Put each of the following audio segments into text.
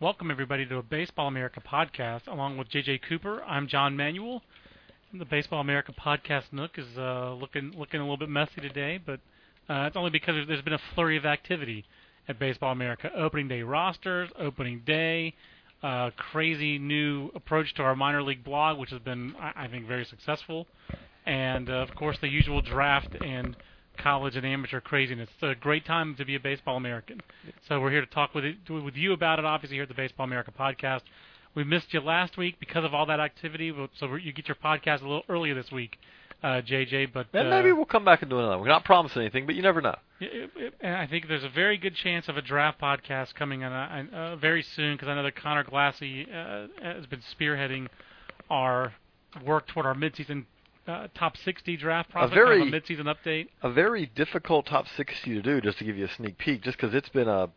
Welcome, everybody, to a Baseball America podcast. Along with JJ Cooper, I'm John Manuel. The Baseball America podcast nook is uh, looking looking a little bit messy today, but uh, it's only because there's been a flurry of activity at Baseball America. Opening day rosters, opening day, uh, crazy new approach to our minor league blog, which has been, I, I think, very successful, and uh, of course the usual draft and college and amateur craziness. It's a great time to be a baseball American. So we're here to talk with it, with you about it. Obviously, here at the Baseball America podcast. We missed you last week because of all that activity, so you get your podcast a little earlier this week, uh, JJ. But and uh, maybe we'll come back and do another. We're not promising anything, but you never know. It, it, and I think there's a very good chance of a draft podcast coming on uh, uh, very soon because I know that Conor Glassey uh, has been spearheading our work toward our midseason uh, top 60 draft prospect, a very kind of a midseason update. A very difficult top 60 to do, just to give you a sneak peek, just because it's been a.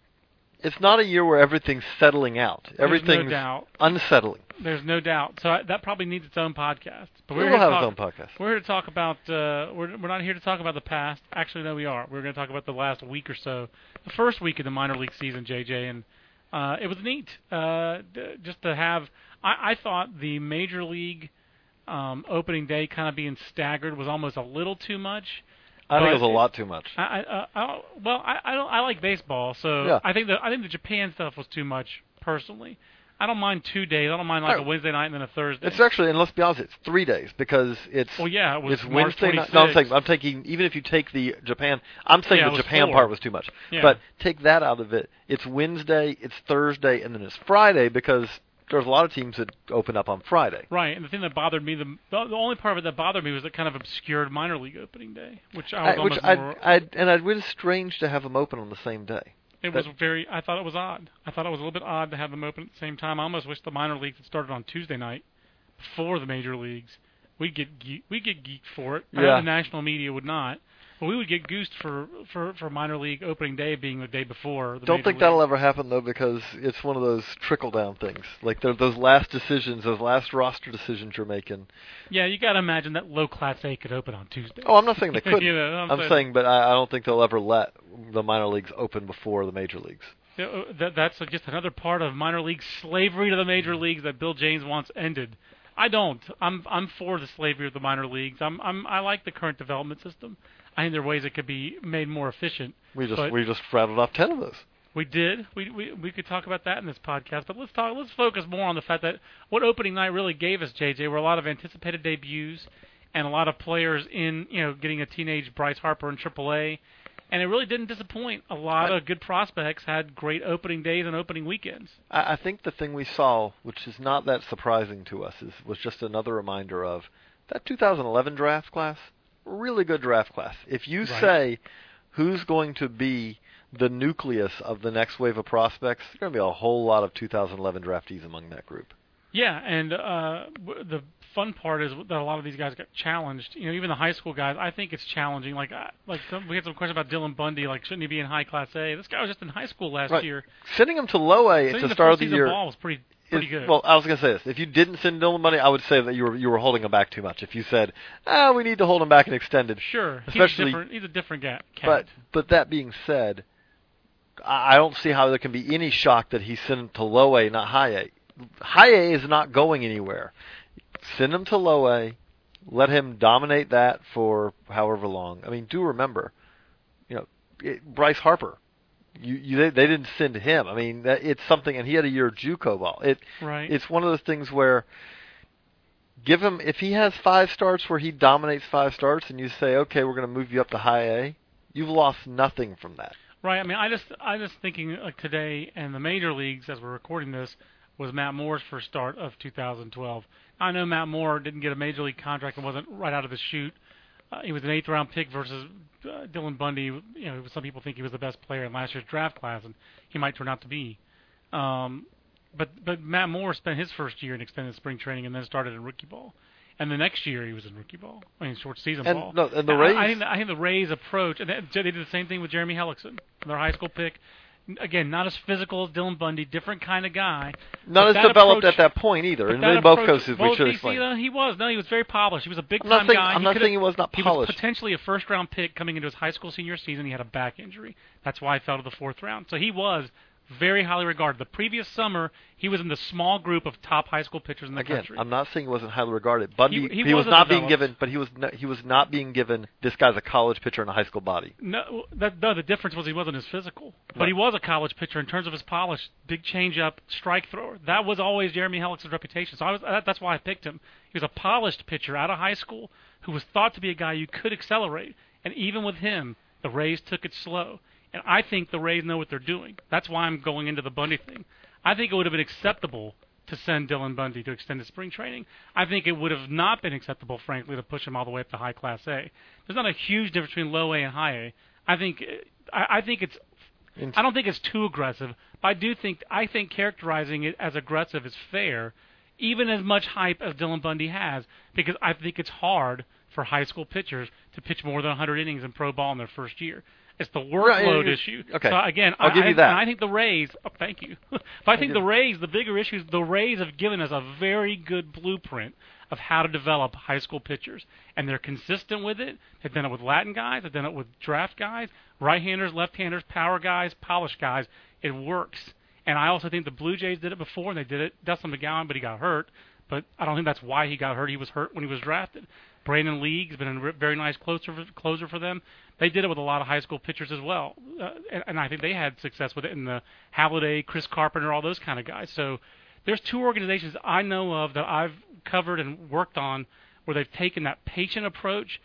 It's not a year where everything's settling out. Everything's no doubt. unsettling. There's no doubt. So I, that probably needs its own podcast. But we'll we're here to have talk, its own podcast. We're here to talk about. Uh, we're we're not here to talk about the past. Actually, no, we are. We're going to talk about the last week or so, the first week of the minor league season, JJ, and uh, it was neat. Uh, d- just to have. I, I thought the major league um, opening day kind of being staggered was almost a little too much. I think it was a lot too much. I, I, uh, I well, I, I don't. I like baseball, so Yeah. I think the I think the Japan stuff was too much personally. I don't mind two days. I don't mind like Oh. a Wednesday night and then a Thursday. It's actually, and let's be honest, it's three days because it's well, yeah, it was it's March Wednesday night. 26th. No, I'm saying I'm taking even if you take the Japan, I'm saying Yeah, the Japan four. part was too much. Yeah. But take that out of it. It's Wednesday, it's Thursday, and then it's Friday because there's a lot of teams that open up on Friday. Right, and the thing that bothered me, the the, the only part of it that bothered me was it kind of obscured minor league opening day, which I was I, which almost I, more. I and it was strange to have them open on the same day. it was very. I thought it was odd. I thought it was a little bit odd to have them open at the same time. I almost wish the minor leagues had started on Tuesday night before the major leagues. We'd get ge- we get geeked for it. I know Yeah. the national media would not, but we would get goosed for for for minor league opening day being the day before. The Don't think league. that'll ever happen though, because it's one of those trickle down things. Like those last decisions, those last roster decisions you're making. Yeah, you got to imagine that low class A could open on Tuesday. Oh, I'm not saying they couldn't. You know, I'm I'm saying- saying, but I, I don't think they'll ever let the minor leagues open before the major leagues. Uh, that, that's just another part of minor league slavery to the major leagues that Bill James wants ended. I don't. I'm I'm for the slavery of the minor leagues. I'm I'm I like the current development system. I think there are ways it could be made more efficient. We just we just rattled off ten of those. We did. We, we we could talk about that in this podcast, but let's talk. Let's focus more on the fact that what opening night really gave us, JJ, were a lot of anticipated debuts and a lot of players in you know getting a teenage Bryce Harper in AAA, and it really didn't disappoint. A lot I- of good prospects had great opening days and opening weekends. I, I think the thing we saw, which is not that surprising to us, is was just another reminder of that 2011 draft class. Really good draft class. If you Right. say who's going to be the nucleus of the next wave of prospects, there's going to be a whole lot of 2011 draftees among that group. Yeah, and uh, the fun part is that a lot of these guys got challenged. You know, even the high school guys. I think it's challenging. Like, uh, like some, we had some question about Dylan Bundy. Like, shouldn't he be in high class A? This guy was just in high school last Right. year. Sending him to low A So at the the start of the year ball was pretty pretty is- good. Well, I was going to say this. If you didn't send Dylan Bundy, I would say that you were you were holding him back too much. If you said, "Ah, we need to hold him back and extended," sure, especially- he's a different. He's a different guy. But but that being said, I I don't see how there can be any shock that he sent him to low A, not high A. High A is not going anywhere. Send him to low A. Let him dominate that for however long. I mean, do remember, you know, it, Bryce Harper. You, you they, they didn't send him. I mean, that, it's something, and he had a year of JUCO ball. It right. it's one of those things where give him if he has five starts where he dominates five starts and you say okay we're going to move you up to high A you've lost nothing from that Right. I mean, I just I just thinking like today in the major leagues as we're recording this was Matt Moore's first start of 2012. I know Matt Moore didn't get a major league contract and wasn't right out of the chute. Uh, he was an eighth round pick versus uh, Dylan Bundy. You know, some people think he was the best player in last year's draft class, and he might turn out to be. Um, but but Matt Moore spent his first year in extended spring training and then started in rookie ball. And the next year he was in rookie ball, I mean short season And ball. no, and the Rays- I, think the, I think the Rays approach, and they, they did the same thing with Jeremy Hellickson, their high school pick. Again, not as physical as Dylan Bundy, different kind of guy. not as developed approach- at that point either and in both well, we should explain though, he was. No, he was very polished. He was a big time guy. I'm He not saying he was not polished. He was potentially a first round pick coming into his high school senior season. He had a back injury. That's why he fell to the fourth round. So he was very highly regarded. The previous summer, he was in the small group of top high school pitchers in the Again, country. I'm not saying he wasn't highly regarded. Bundy, He- he was wasn't not being given, but he was not, he was not being given. This guy's a college pitcher in a high school body. No, that, no, the difference was he wasn't as physical, but Right. he was a college pitcher in terms of his polish, big changeup, strike thrower. That was always Jeremy Hellick's reputation. So I was that, that's why I picked him. He was a polished pitcher out of high school who was thought to be a guy you could accelerate, and even with him, the Rays took it slow. And I think the Rays know what they're doing. That's why I'm going into the Bundy thing. I think it would have been acceptable to send Dylan Bundy to extended spring training. I think it would have not been acceptable, frankly, to push him all the way up to high class A. There's not a huge difference between low A and high A. I think I, I think it's I don't think it's too aggressive, but I do think I think characterizing it as aggressive is fair, even as much hype as Dylan Bundy has, because I think it's hard for high school pitchers to pitch more than 100 innings in pro ball in their first year. It's the workload yeah, issue. okay. So again, I'll I, give you I- that. I think the Rays. Oh, thank you. but I think give- the Rays, the bigger issue is the Rays have given us a very good blueprint of how to develop high school pitchers, and they're consistent with it. They've done it with Latin guys. They've done it with draft guys, right-handers, left-handers, power guys, polish guys. It works. And I also think the Blue Jays did it before, and they did it. Dustin McGowan, but he got hurt. But I don't think that's why he got hurt. He was hurt when he was drafted. Brandon League's been a very nice closer for, closer for them. They did it with a lot of high school pitchers as well, uh, and, and I think they had success with it in the Halladay, Chris Carpenter, all those kind of guys. So there's two organizations I know of that I've covered and worked on where they've taken that patient approach,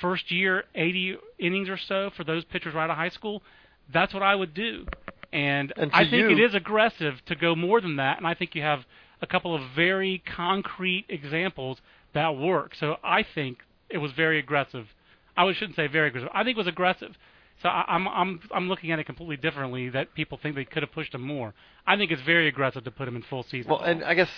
first year 80 innings or so for those pitchers right out of high school. That's what I would do, and, And I think you- it is aggressive to go more than that. And I think you have a couple of very concrete examples that work. So I think it was very aggressive. I shouldn't say very aggressive. I think it was aggressive. So I, I'm I'm I'm looking at it completely differently. That people think they could have pushed him more. I think it's very aggressive to put him in full season. Well, and I guess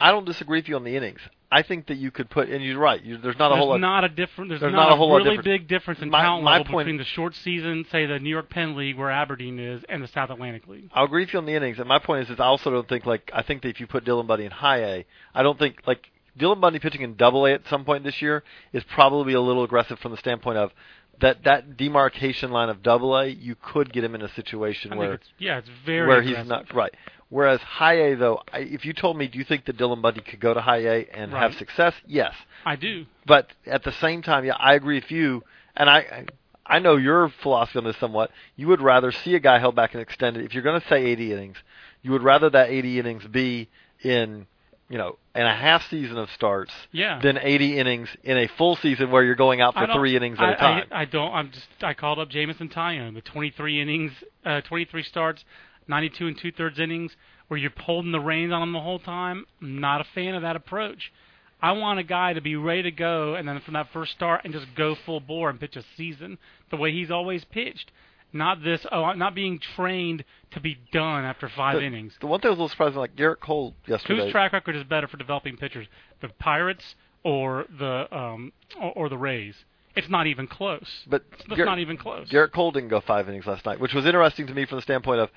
I don't disagree with you on the innings. I think that you could put, and you're right. You, there's not a there's whole lot. not a different. There's, there's not, not a whole lot really big difference in My- talent my level point- between the short season, say the New York Penn League, where Aberdeen is, and the South Atlantic League. I'll agree with you on the innings. And my point is, is I also don't think like I think that if you put Dylan Bundy in high A, I don't think like Dylan Bundy pitching in Double A at some point this year is probably a little aggressive from the standpoint of that that demarcation line of Double A. You could get him in a situation I where it's yeah, it's very where aggressive. he's not right. Whereas high A though, I, if you told me, do you think that Dylan Bundy could go to high A and have success? Yes. I do. But at the same time, yeah, I agree with you, and I. I I know your philosophy on this somewhat. You would rather see a guy held back and extended. If you're going to say 80 innings, you would rather that 80 innings be in, you know, in a half season of starts Yeah. than 80 innings in a full season where you're going out for three innings at I, a time. I, I don't. I'm just. I called up Jameson Taillon, the 23 innings, uh, 23 starts, 92 and two thirds innings, where you're holding the reins on him the whole time. I'm not a fan of that approach. I want a guy to be ready to go, and then from that first start, and just go full bore and pitch a season the way he's always pitched. Not this. Oh, not being trained to be done after five the, innings. the one thing that was a little surprising, like Gerrit Cole yesterday. Whose track record is better for developing pitchers, the Pirates or the um, or, or the Rays? It's not even close. but It's Gar- not even close. Gerrit Cole didn't go five innings last night, which was interesting to me from the standpoint of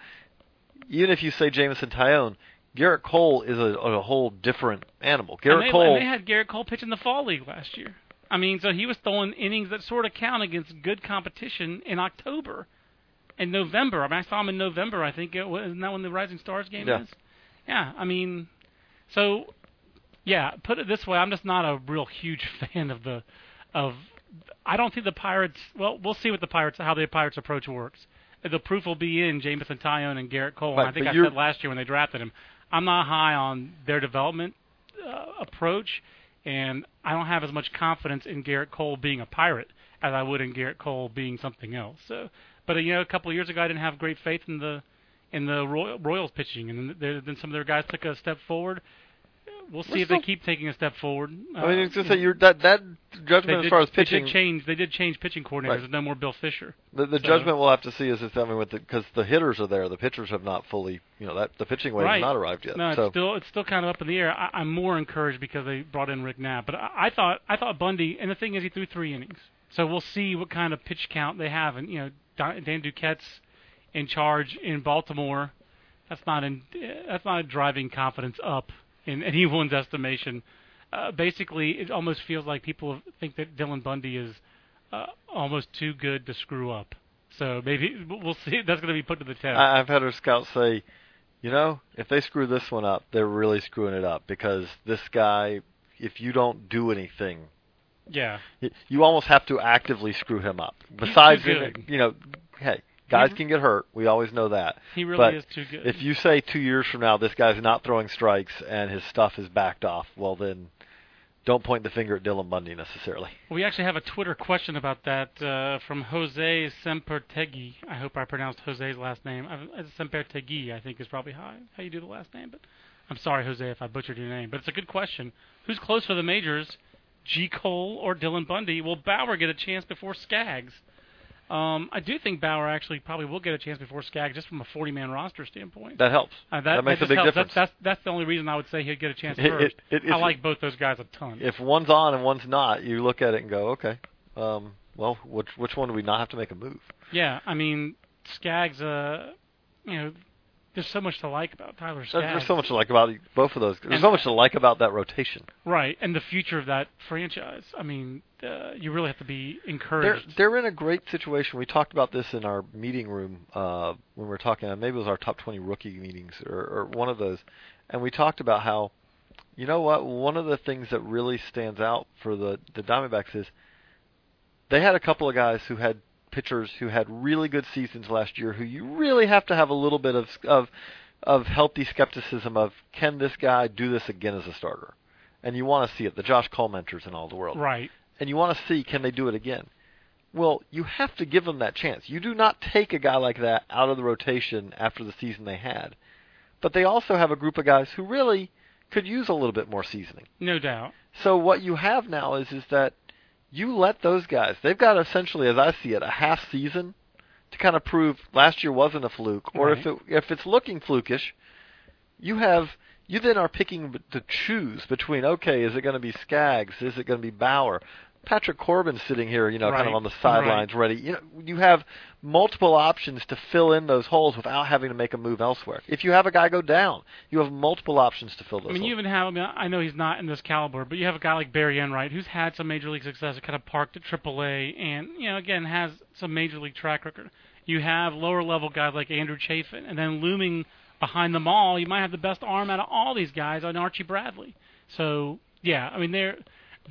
even if you say Jameson Taillon, Gerrit Cole is a, a whole different animal. Gerrit and they, Cole, and they had Gerrit Cole pitch in the fall league last year. I mean, so he was throwing innings that sort of count against good competition in October and November. I mean, I saw him in November. I think it was. Isn't that when the Rising Stars game Yeah. is? Yeah. I mean, so yeah. Put it this way, I'm just not a real huge fan of the of. I don't think the Pirates. Well, we'll see what the Pirates how the Pirates approach works. The proof will be in Jameson Taillon and Gerrit Cole. Right, and I think I said last year when they drafted him, I'm not high on their development uh, approach, and I don't have as much confidence in Gerrit Cole being a pirate as I would in Gerrit Cole being something else. So, but uh, you know, a couple of years ago, I didn't have great faith in the in the Roy- Royals pitching, and then, then some of their guys took a step forward. We'll see We're if they keep taking a step forward. I mean, Uh, it's just that you're that that they judgment did, as far as they pitching. did change. They did change pitching coordinators. Right. There's no more Bill Fischer. The, the So- judgment we'll have to see is just I mean with the because the hitters are there, the pitchers have not fully, you know, that the pitching wave right. has not arrived yet. No, it's so still it's still kind of up in the air. I, I'm more encouraged because they brought in Rick Knapp, but I, I thought I thought Bundy, and the thing is, he threw three innings, so we'll see what kind of pitch count they have. And you know, Dan Duquette's in charge in Baltimore. That's not in that's not driving confidence up in anyone's estimation. Uh, basically, it almost feels like people think that Dylan Bundy is uh, almost too good to screw up. So maybe we'll see. That's going to be put to the test. I've had our scouts say, you know, if they screw this one up, they're really screwing it up because this guy, if you don't do anything, yeah, you almost have to actively screw him up. Besides, you know, hey, guys He- can get hurt. We always know that. he really but is too good. If you say two years from now this guy's not throwing strikes and his stuff is backed off, well then, don't point the finger at Dylan Bundy necessarily. We actually have a Twitter question about that uh, from Jose Sempertegui. I hope I pronounced Jose's last name. I- uh, Sempertegui, I think, is probably how, how you do the last name. But I'm sorry, Jose, if I butchered your name. But it's a good question. Who's close for the majors, G. Cole or Dylan Bundy? Will Bauer get a chance before Skaggs? Um, I do think Bauer actually probably will get a chance before Skaggs, just from a 40-man roster standpoint. That helps. Uh, that makes a big helps. difference. That's, that's that's the only reason I would say he'd get a chance It- first. it- it- I like both those guys a ton. If one's on and one's not, you look at it and go, okay, um, well, which which one do we not have to make a move? Yeah, I mean, Skaggs, uh, you know, there's so much to like about Tyler There's, Skaggs. there's so much to like about both of those. There's And- so much to like about that rotation. Right, and the future of that franchise. I mean, uh, you really have to be They're encouraged. they're in a great situation. We talked about this in our meeting room uh, when we were talking. Maybe it was our top 20 rookie meetings or, or one of those, and we talked about how, you know what, one of the things that really stands out for the the Diamondbacks is they had a couple of guys who had pitchers who had really good seasons last year who you really have to have a little bit of of of healthy skepticism of can this guy do this again as a starter, and you want to see it. The Josh Collmenters in all the world right. and you want to see can they do it again. Well, you have to give them that chance. You do not take a guy like that out of the rotation after the season they had. But they also have a group of guys who really could use a little bit more seasoning. No doubt. So what you have now is is that you let those guys. They've got essentially, as I see it, a half season to kind of prove last year wasn't a fluke, or if it if it's looking flukish, you have you then are picking to choose between okay, is it going to be Skaggs, is it going to be Bauer? Patrick Corbin sitting here, you know, kind of on the sidelines, ready. You know, you have multiple options to fill in those holes without having to make a move elsewhere. If you have a guy go down, you have multiple options to fill those. I mean, you even have. I mean, I know he's not in this caliber, but you have a guy like Barry Enright who's had some major league success, kind of parked at AAA, and you know, again, has some major league track record. You have lower level guys like Andrew Chafin, and then looming behind them all, you might have the best arm out of all these guys on Archie Bradley. So yeah, I mean, they're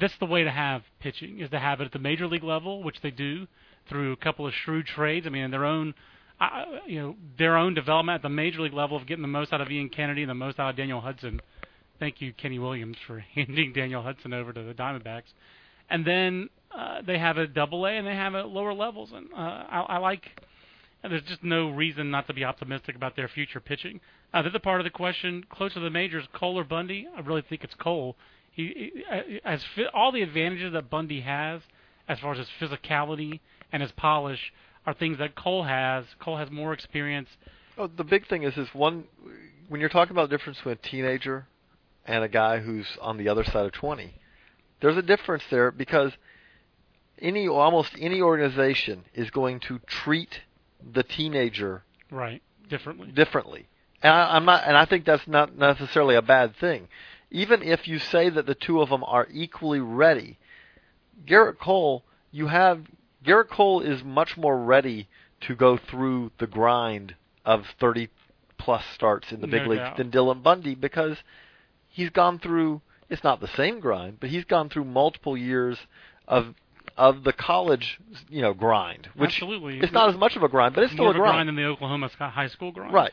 that's the way to have pitching is to have it at the major league level, which they do through a couple of shrewd trades. I mean, in their own, uh, you know, their own development at the major league level of getting the most out of Ian Kennedy and the most out of Daniel Hudson. Thank you, Kenny Williams, for handing Daniel Hudson over to the Diamondbacks. And then uh, they have a double A and they have it at lower levels. And uh, I, I like. There's just no reason not to be optimistic about their future pitching. Uh, the other part of the question, close to the majors, Cole or Bundy? I really think it's Cole. He, he uh, has fi- all the advantages that Bundy has, as far as his physicality and his polish, are things that Cole has. Cole has more experience. Oh, the big thing is is one when you're talking about the difference between a teenager and a guy who's on the other side of 20. There's a difference there because any almost any organization is going to treat the teenager Right, differently. differently. And I, I'm not, and I think that's not necessarily a bad thing. Even if you say that the two of them are equally ready, Gerrit Cole, you have Gerrit Cole is much more ready to go through the grind of 30 plus starts in the big No leagues than Dylan Bundy because he's gone through. It's not the same grind, but he's gone through multiple years of of the college, you know, grind, which Absolutely. it's not as much of a grind, but it's still a of a grind. grind than the Oklahoma high school grind. Right.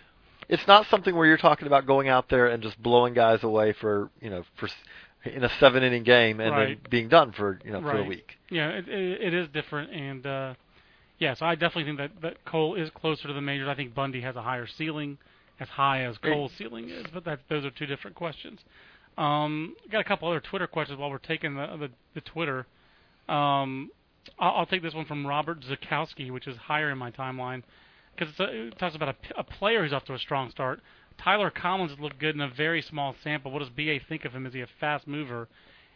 It's not something where you're talking about going out there and just blowing guys away for you know for in a seven inning game and then being done for you know for a week. Yeah, it, it, it is different, and uh, yeah, so I definitely think that, that Cole is closer to the majors. I think Bundy has a higher ceiling, as high as. Cole's ceiling is, but that those are two different questions. Um, got a couple other Twitter questions while we're taking the the, the Twitter. Um, I'll, I'll take this one from Robert Zakowski, which is higher in my timeline, because it talks about a, a, player who's off to a strong start. Tyler Collins looked good in a very small sample. What does BA think of him? Is he a fast mover?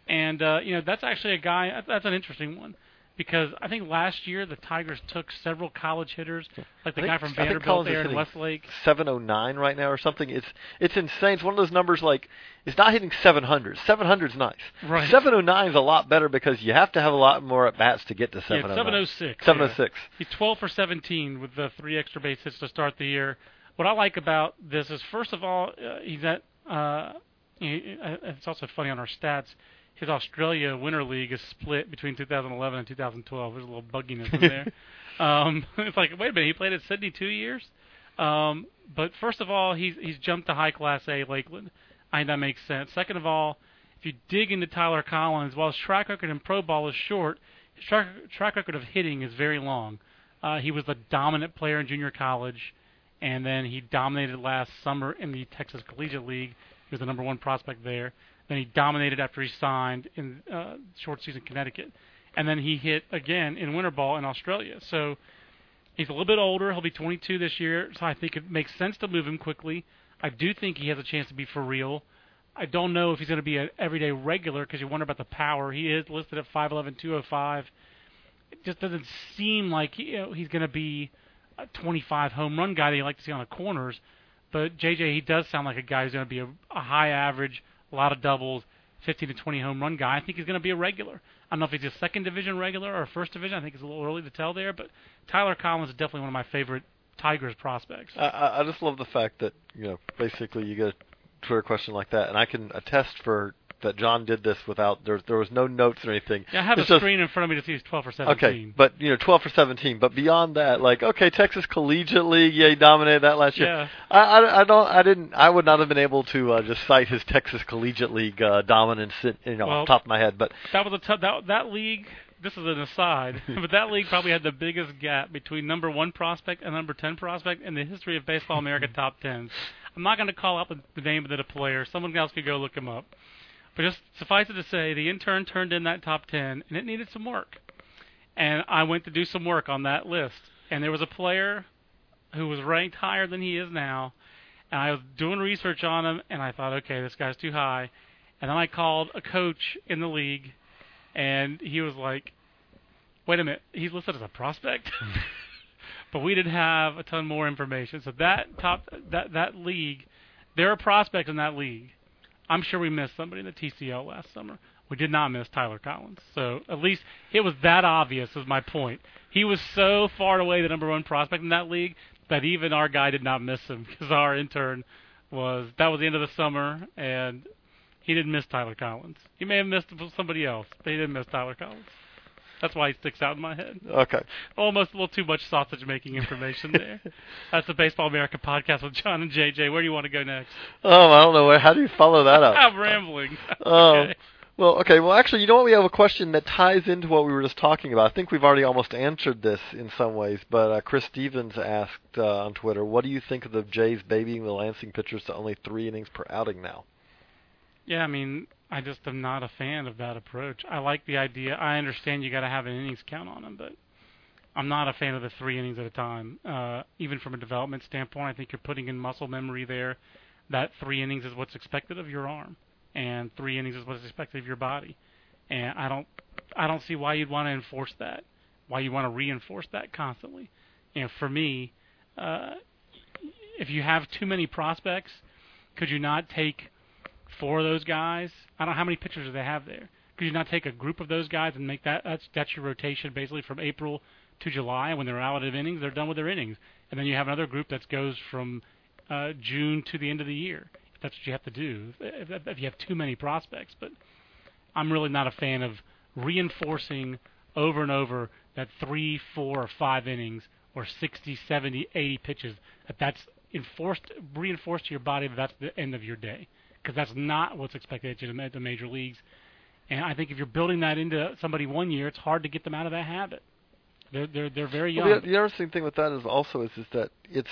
And uh, you know that's actually a guy. That's an interesting one. Because I think last year the Tigers took several college hitters, like the I guy from I think Vanderbilt Aaron Westlake. 709 right now or something. It's it's insane. It's one of those numbers like it's not hitting 700. 700's nice. Right. 709 is a lot better because you have to have a lot more at bats to get to Yeah, 709. 706. 706. He's 12 for 17 with the three extra base hits to start the year. What I like about this is, first of all, uh, he's at. Uh, uh, it's also funny on our stats. His Australia Winter League is split between 2011 and 2012. There's a little bugginess in there. um, it's like, wait a minute, he played at Sydney two years. Um, but first of all, he's he's jumped to high class A Lakeland. I think that makes sense. Second of all, if you dig into Tyler Collins, while his track record in pro ball is short, his track, track record of hitting is very long. Uh, he was the dominant player in junior college, and then he dominated last summer in the Texas Collegiate League. He was the number one prospect there. Then he dominated after he signed in uh, short season Connecticut, and then he hit again in winter ball in Australia. So he's a little bit older. He'll be 22 this year, so I think it makes sense to move him quickly. I do think he has a chance to be for real. I don't know if he's going to be an everyday regular because you wonder about the power. He is listed at 5'11", 205. It just doesn't seem like you know, he's going to be a 25 home run guy that you like to see on the corners. But JJ, he does sound like a guy who's going to be a, a high average, a lot of doubles, 15 to 20 home run guy. I think he's going to be a regular. I don't know if he's a second division regular or a first division. I think it's a little early to tell there. But Tyler Collins is definitely one of my favorite Tigers prospects. I, I just love the fact that you know basically you get a Twitter question like that, and I can attest for that John did this without there there was no notes or anything. Yeah, I have It's a just- screen in front of me to see he's 12 for 17. Okay, but you know, 12 for 17. But beyond that, like, okay, Texas Collegiate League, yeah, he dominated that last year. Yeah. I, I, I don't, I didn't, I would not have been able to uh, just cite his Texas Collegiate League uh, dominance, in, you know, Well- off the top of my head. But that was a t- that that league. This is an aside, but that league probably had the biggest gap between number one prospect and number ten prospect in the history of Baseball America top tens. I'm not going to call out the, the name of the player. Someone else could go look him up. But just suffice it to say, the intern turned in that top ten, and it needed some work. And I went to do some work on that list, and there was a player who was ranked higher than he is now, and I was doing research on him, and I thought, okay, this guy's too high. And then I called a coach in the league, and he was like, "Wait a minute, he's listed as a prospect." but we didn't have a ton more information. So that top that that league, there are prospects in that league. I'm sure we missed somebody in the TCL last summer. We did not miss Tyler Collins. So at least it was that obvious. Is my point. He was so far away the number one prospect in that league that even our guy did not miss him because our intern was that was the end of the summer and he didn't miss Tyler Collins. He may have missed somebody else, but he didn't miss Tyler Collins. That's why he sticks out in my head. okay, Almost a little too much sausage making information there. That's the Baseball America podcast with John and JJ. Where do you want to go next? oh, I don't know, how do you follow that up? I'm rambling. Oh, Okay. well, okay. Well, actually, you know what? We have a question that ties into what we were just talking about. I think we've already almost answered this in some ways, but uh, Chris Stevens asked uh, on Twitter, "What do you think of the Jays babying the Lansing pitchers to only three innings per outing now?" Yeah, I mean, I just am not a fan of that approach. I like the idea. I understand you got to have an innings count on them, but I'm not a fan of the three innings at a time. Uh, even from a development standpoint, I think you're putting in muscle memory there. That three innings is what's expected of your arm, and three innings is what's expected of your body. And I don't, I don't see why you'd want to enforce that. Why you want to reinforce that constantly. Know, for me, uh, if you have too many prospects, could you not take four of those guys. I don't know how many pitchers do they have there. Could you not take a group of those guys and make that that's that's your rotation basically from April to July and when they're out of innings, they're done with their innings. And then you have another group that goes from uh, June to the end of the year. If that's what you have to do. If, if, if you have too many prospects, but I'm really not a fan of reinforcing over and over that three, four, or five innings or 60, 70, 80 pitches. That that's enforced, reinforced to your body that that's the end of your day because that's not what's expected at the major leagues. And I think if you're building that into somebody one year, it's hard to get them out of that habit. They're they're they're very young. Well, the, the interesting thing with that is also is is that it's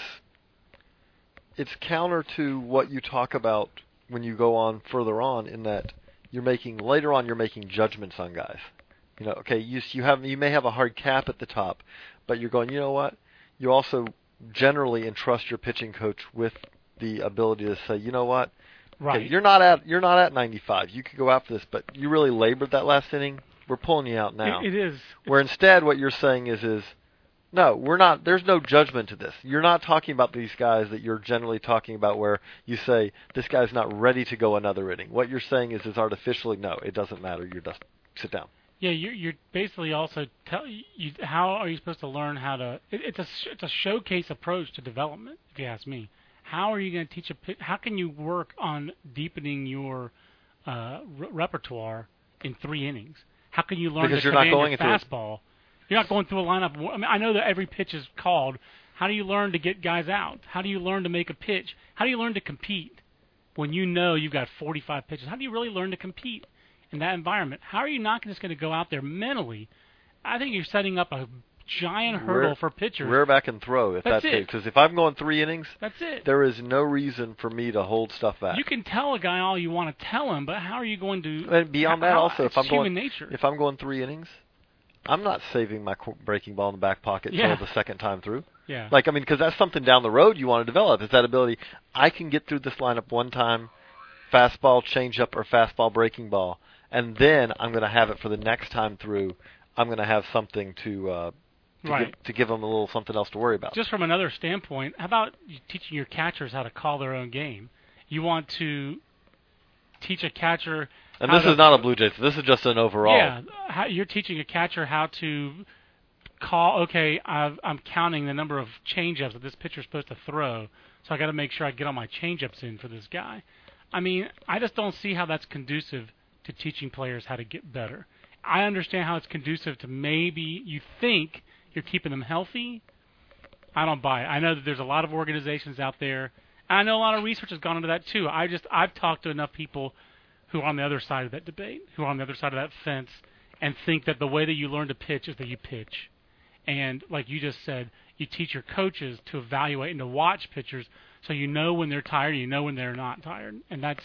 it's counter to what you talk about when you go on further on in that you're making later on you're making judgments on guys. You know, okay, you you have you may have a hard cap at the top, but you're going, you know what? You also generally entrust your pitching coach with the ability to say, you know what? Right. Okay, you're not at you're not at 95. You could go after this, but you really labored that last inning. We're pulling you out now. It, it is. Where instead, what you're saying is, is no, we're not. There's no judgment to this. You're not talking about these guys that you're generally talking about, where you say this guy's not ready to go another inning. What you're saying is, is artificially, no, it doesn't matter. You're just sit down. Yeah, you're, you're basically also tell you how are you supposed to learn how to? It, it's a it's a showcase approach to development, if you ask me. How are you going to teach a? How can you work on deepening your uh, re- repertoire in three innings? How can you learn Because to you're not command going your fastball? You're not going through a lineup. I mean, I know that every pitch is called. How do you learn to get guys out? How do you learn to make a pitch? How do you learn to compete when you know you've got 45 pitches? How do you really learn to compete in that environment? How are you not just going to go out there mentally? I think you're setting up a giant hurdle Rear- for pitchers. Rear back and throw if That's that's, it. Because if I'm going three innings, That's it. there is no reason for me to hold stuff back. You can tell a guy all you want to tell him, but how are you going to? and beyond that, also, if I'm human going nature. if I'm going three innings, I'm not saving my breaking ball in the back pocket Yeah. till the second time through. yeah. Like I mean, because that's something down the road you want to develop. Is that ability? I can get through this lineup one time, fastball, changeup, or fastball, breaking ball, and then I'm going to have it for the next time through. I'm going to have something to uh, to, Right. give, to give them a little something else to worry about. just from another standpoint, how about teaching your catchers how to call their own game? You want to teach a catcher. and this to- is not a Blue Jays. This is just an overall. Yeah, how, you're teaching a catcher how to call. Okay, I've, I'm counting the number of changeups that this pitcher's supposed to throw, so I got to make sure I get all my changeups in for this guy. I mean, I just don't see how that's conducive to teaching players how to get better. I understand how it's conducive to maybe you think you're keeping them healthy. I don't buy it. I know that there's a lot of organizations out there. and I know a lot of research has gone into that too. I just I've talked to enough people who are on the other side of that debate, who are on the other side of that fence, and think that the way that you learn to pitch is that you pitch. And like you just said, you teach your coaches to evaluate and to watch pitchers so you know when they're tired, you know when they're not tired. And that's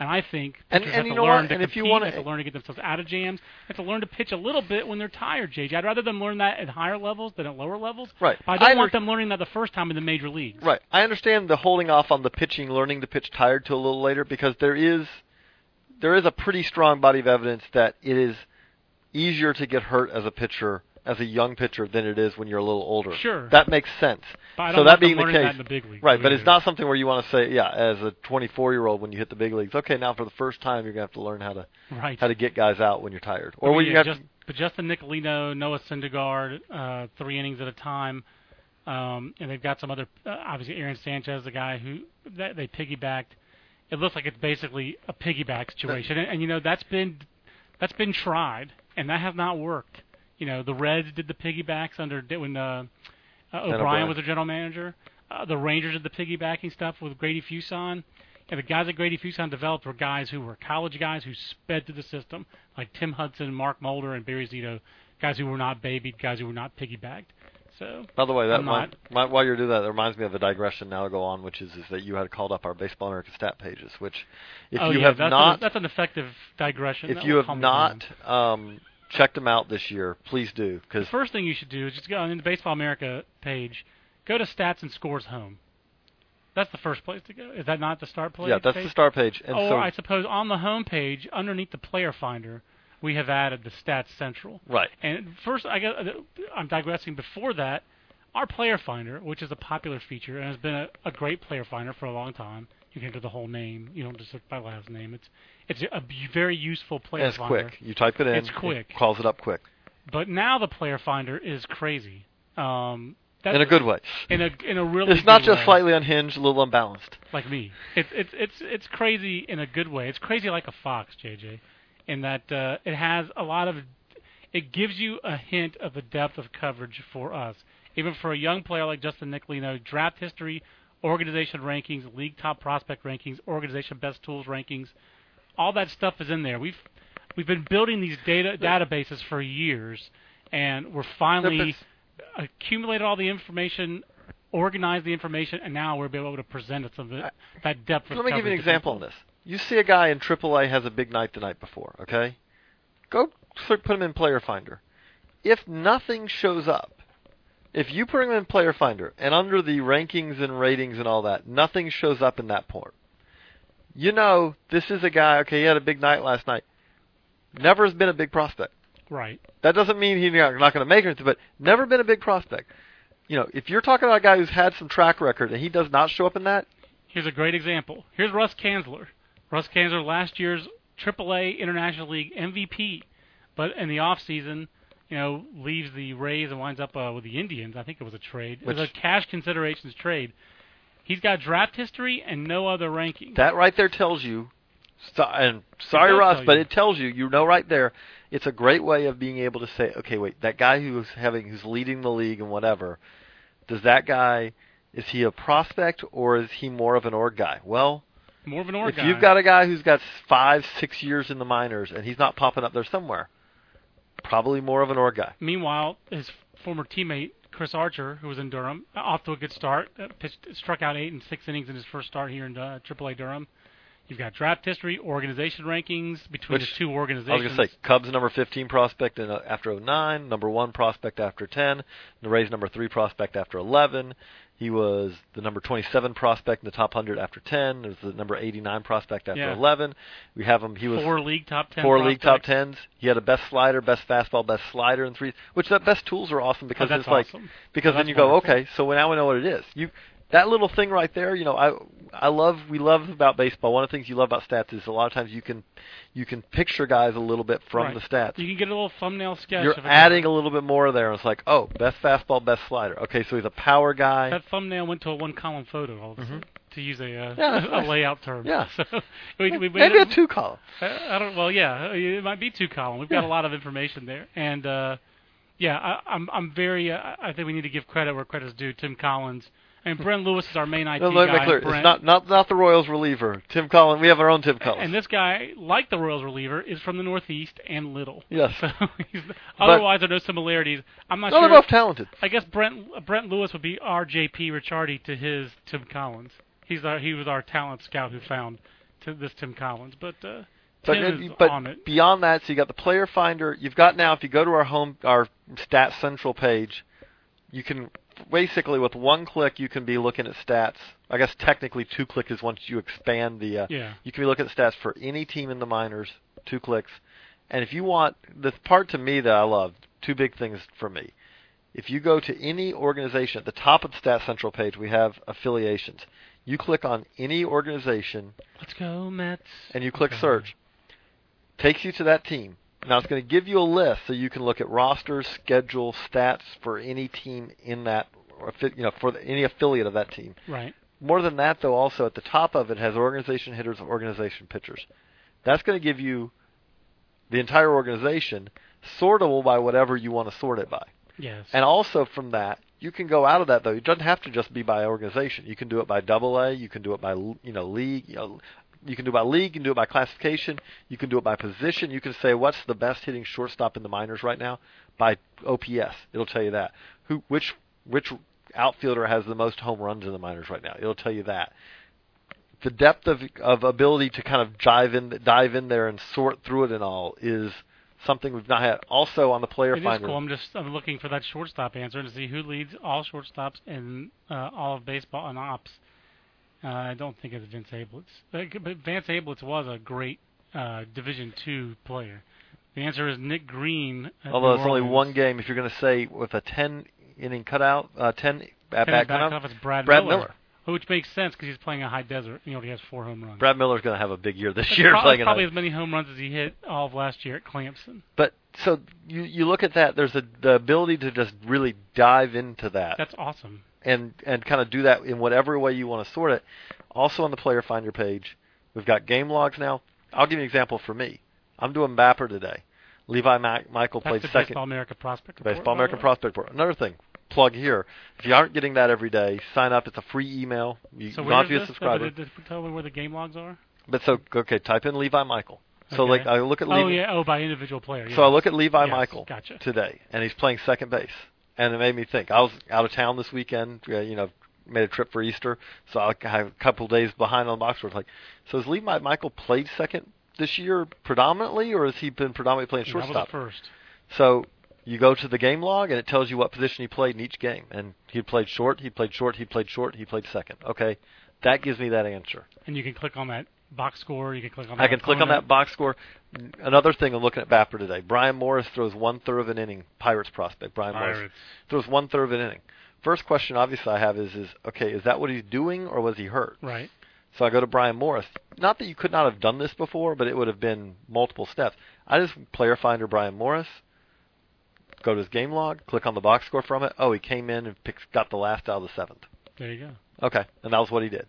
and I think And- pitchers and have you to know learn what? to And if you wanna- have to learn to get themselves out of jams, have to learn to pitch a little bit when they're tired, JJ. I'd rather them learn that at higher levels than at lower levels. Right. But I don't I want under- them learning that the first time in the major leagues. Right. I understand the holding off on the pitching, learning to pitch tired to a little later because there is there is a pretty strong body of evidence that it is easier to get hurt as a pitcher as a young pitcher than it is when you're a little older. Sure. That makes sense. But I so that being the case, that in the big leagues. right? But it's not something where you want to say, yeah, as a 24 year old when you hit the big leagues, okay, now for the first time you're gonna have to learn how to right. how to get guys out when you're tired, I or when mean, you have just, but Justin Nicolino, Noah Syndergaard, uh, three innings at a time, um, and they've got some other. Uh, obviously, Aaron Sanchez, the guy who that they piggybacked. It looks like it's basically a piggyback situation, and, and you know that's been that's been tried, and that has not worked. You know, the Reds did the piggybacks under when uh, uh, O'Brien O'Brien. was the general manager. Uh, the Rangers did the piggybacking stuff with Grady Fuson. And the guys that Grady Fuson developed were guys who were college guys who sped through the system, like Tim Hudson, Mark Mulder, and Barry Zito, guys who were not babied, guys who were not piggybacked. So By the way, that I'm mi- not- mi- while you're doing that, it reminds me of a digression now to go on, which is, is that you had called up our Baseball America stat pages, which if oh, you yeah, have that's not An, that's an effective digression. if you have not um, checked them out this year, please do Cause the first thing you should do is just go on the Baseball America page, go to Stats and Scores Home. That's the first place to go. Is that not the start page? yeah, that's page? the start page. And or so I suppose on the home page, underneath the Player Finder, we have added the Stats Central. right, And first, I got, I'm digressing. Before that, our Player Finder, which is a popular feature and has been a, a great Player Finder for a long time, you can enter the whole name. You don't just search by last name. It's it's a very useful Player and it's Finder. quick. You type it in, It's quick. it calls it up quick But now the Player Finder is crazy. Um, that's, in a good way. in a in a really It's not just way, slightly unhinged, a little unbalanced. like me. It's it's it's it's crazy in a good way. It's crazy like a fox, JJ, in that uh, it has a lot of. It gives you a hint of the depth of coverage for us, even for a young player like Justin Nicolino. Draft history, organization rankings, league top prospect rankings, organization best tools rankings, all that stuff is in there. We've we've been building these data databases for years, and we're finally accumulated all the information, organized the information, and now we're able to present it some of that depth. Let me give you an example on this. You see a guy in AAA has a big night the night before, okay? Go put him in Player Finder. If nothing shows up, if you put him in Player Finder and under the rankings and ratings and all that, nothing shows up in that port, you know this is a guy. Okay, he had a big night last night. Never has been a big prospect. Right. That doesn't mean he's not, not going to make it, but never been a big prospect. You know, if you're talking about a guy who's had some track record and he does not show up in that, Here's a great example. Here's Russ Canzler. Russ Canzler, last year's AAA International League MVP, but in the off season, you know, leaves the Rays and winds up uh, with the Indians. I think it was a trade. It was a cash considerations trade. He's got draft history and no other ranking. that right there tells you. So, and sorry, Russ, but it tells you. You know right there. It's a great way of being able to say, okay, wait, that guy who's having who's leading the league and whatever, does that guy is he a prospect or is he more of an org guy? Well, More of an org if guy. you've got a guy who's got five, six years in the minors and he's not popping up there somewhere, probably more of an org guy. Meanwhile, his former teammate Chris Archer, who was in Durham, off to a good start, uh, pitched, struck out eight and six innings in his first start here in uh, AAA Durham. You've got draft history, organization rankings between Which, the two organizations. I was gonna say Cubs number 15 prospect in, uh, after 09, number one prospect after 10, the Rays number three prospect after 11. He was the number 27 prospect in the top 100 after 10. It was the number 89 prospect after Yeah. 11. We have him. He was four league top ten. four league top tens. He had a best slider, best fastball, best slider, and three. Which that best tools are awesome Oh, because that's it's like because Oh, then you go, okay, so now we know what it is. You that little thing right there, you know, I I love we love about baseball. One of the things you love about stats is a lot of times you can you can picture guys a little bit from Right. the stats. You can get a little thumbnail sketch. You're adding a little bit more there. It's like, oh, best fastball, best slider. Okay, so he's a power guy. That thumbnail went to a one-column photo, all of a Mhm. to use a uh, Yeah, a nice. layout term. Yeah. So we, we, we Maybe a two column. I I don't. Well, yeah, it might be two column. We've got a lot of information there, and uh, yeah, I, I'm I'm very. Uh, I think we need to give credit where credit's due. Tim Collins. Mean, Brent Lewis is our main IT No, let guy. clear. Brent, It's not not not the Royals reliever. Tim Collins. We have our own Tim Collins. and this guy, like the Royals reliever, is from the Northeast and little. yes. So he's, otherwise, there are no similarities. I'm not No, they're sure. both talented. I guess Brent Brent Lewis would be our JP Ricciardi to his Tim Collins. He's our, he was our talent scout who found this Tim Collins, but uh, Tim and- is but on it. beyond that, so you got the player finder. You've got now, if you go to our home, our Stats Central page, you can basically with one click you can be looking at stats. I guess technically two click is once you expand the. Uh, Yeah. You can be looking at stats for any team in the minors, two clicks. And if you want the part to me that I love, two big things for me. If you go to any organization at the top of the Stats Central page, we have affiliations. You click on any organization Let's go Mets. and you click Okay. search, takes you to that team. Now it's going to give you a list so you can look at rosters, schedule, stats for any team in that, you know, for the, any affiliate of that team. Right. More than that, though, also at the top of it has organization hitters, organization pitchers. That's going to give you the entire organization sortable by whatever you want to sort it by. Yes. And also from that, you can go out of that though. It doesn't have to just be by organization. You can do it by double A. You can do it by you know league. You, know, you can do it by league. You can do it by classification. You can do it by position. You can say what's the best hitting shortstop in the minors right now by OPS. It'll tell you that. Who which which outfielder has the most home runs in the minors right now. It'll tell you that. The depth of of ability to kind of dive in dive in there and sort through it and all is something we've not had. Also on the player It is finder. cool. I'm just I'm looking for that shortstop answer to see who leads all shortstops in uh, all of baseball and ops. Uh, I don't think it's Vince Ablitz, but, Vince Ablitz was a great uh, Division two player. The answer is Nick Green. Although it's only one game, if you're going to say with a 10 inning cutout, uh, 10 at bat back cutout, is Brad, Brad Miller, Miller. which makes sense because he's playing a high desert. You know, he has four home runs. Brad Miller's going to have a big year this That's year prob- playing probably as many home runs as he hit all of last year at Clemson. But so you you look at that. There's a, the ability to just really dive into that That's awesome. And and kind of do that in whatever way you want to sort it. Also on the player finder page, we've got game logs now. I'll give you an example for me. I'm doing Bapper today. Levi Michael That's played second. Baseball America prospect. Report, Baseball by the American way. Prospect Report. Another thing, plug here. If you aren't getting that every day, sign up. It's a free email. You So you where don't have is to be a subscriber. Did tell me where the game logs are? But so okay, type in Levi Michael. So Okay. like I look at oh, Levi. Oh yeah. Oh, by individual player. So I look at Levi Yes, Michael Gotcha. today, and he's playing second base, and it made me think. I was out of town this weekend. uh, You know, made a trip for Easter, so I have a couple days behind on the box score. Like, so has Levi Michael played second this year predominantly, or has he been predominantly playing shortstop? first. So you go to the game log and it tells you what position he played in each game. And he played short, he played short, he played short, he played second. Okay, that gives me that answer. And you can click on that box score. You can click on. That I can click on that box score. Another thing, I'm looking at Bapper today. Bryan Morris throws one third of an inning. Pirates prospect. Bryan Morris throws one third of an inning. First question, obviously, I have is, is okay, is that what he's doing or was he hurt? Right. So I go to Bryan Morris. Not that you could not have done this before, but it would have been multiple steps. I just player finder Bryan Morris, go to his game log, click on the box score from it. Oh, he came in and picked, got the last out of the seventh. There you go. Okay, and that was what he did.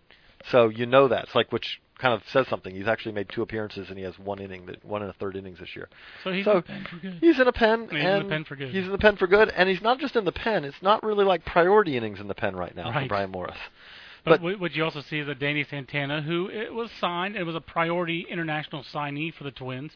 So you know that. It's like which kind of says something. He's actually made two appearances and he has one inning, that one and a third innings this year. So he's So, in the pen for good. He's in a pen, He's in the pen for good. He's in the pen for good, and he's not just in the pen. It's not really like priority innings in the pen right now for Bryan Morris. But, But- what what you also see is that Danny Santana, who it was signed, it was a priority international signee for the Twins.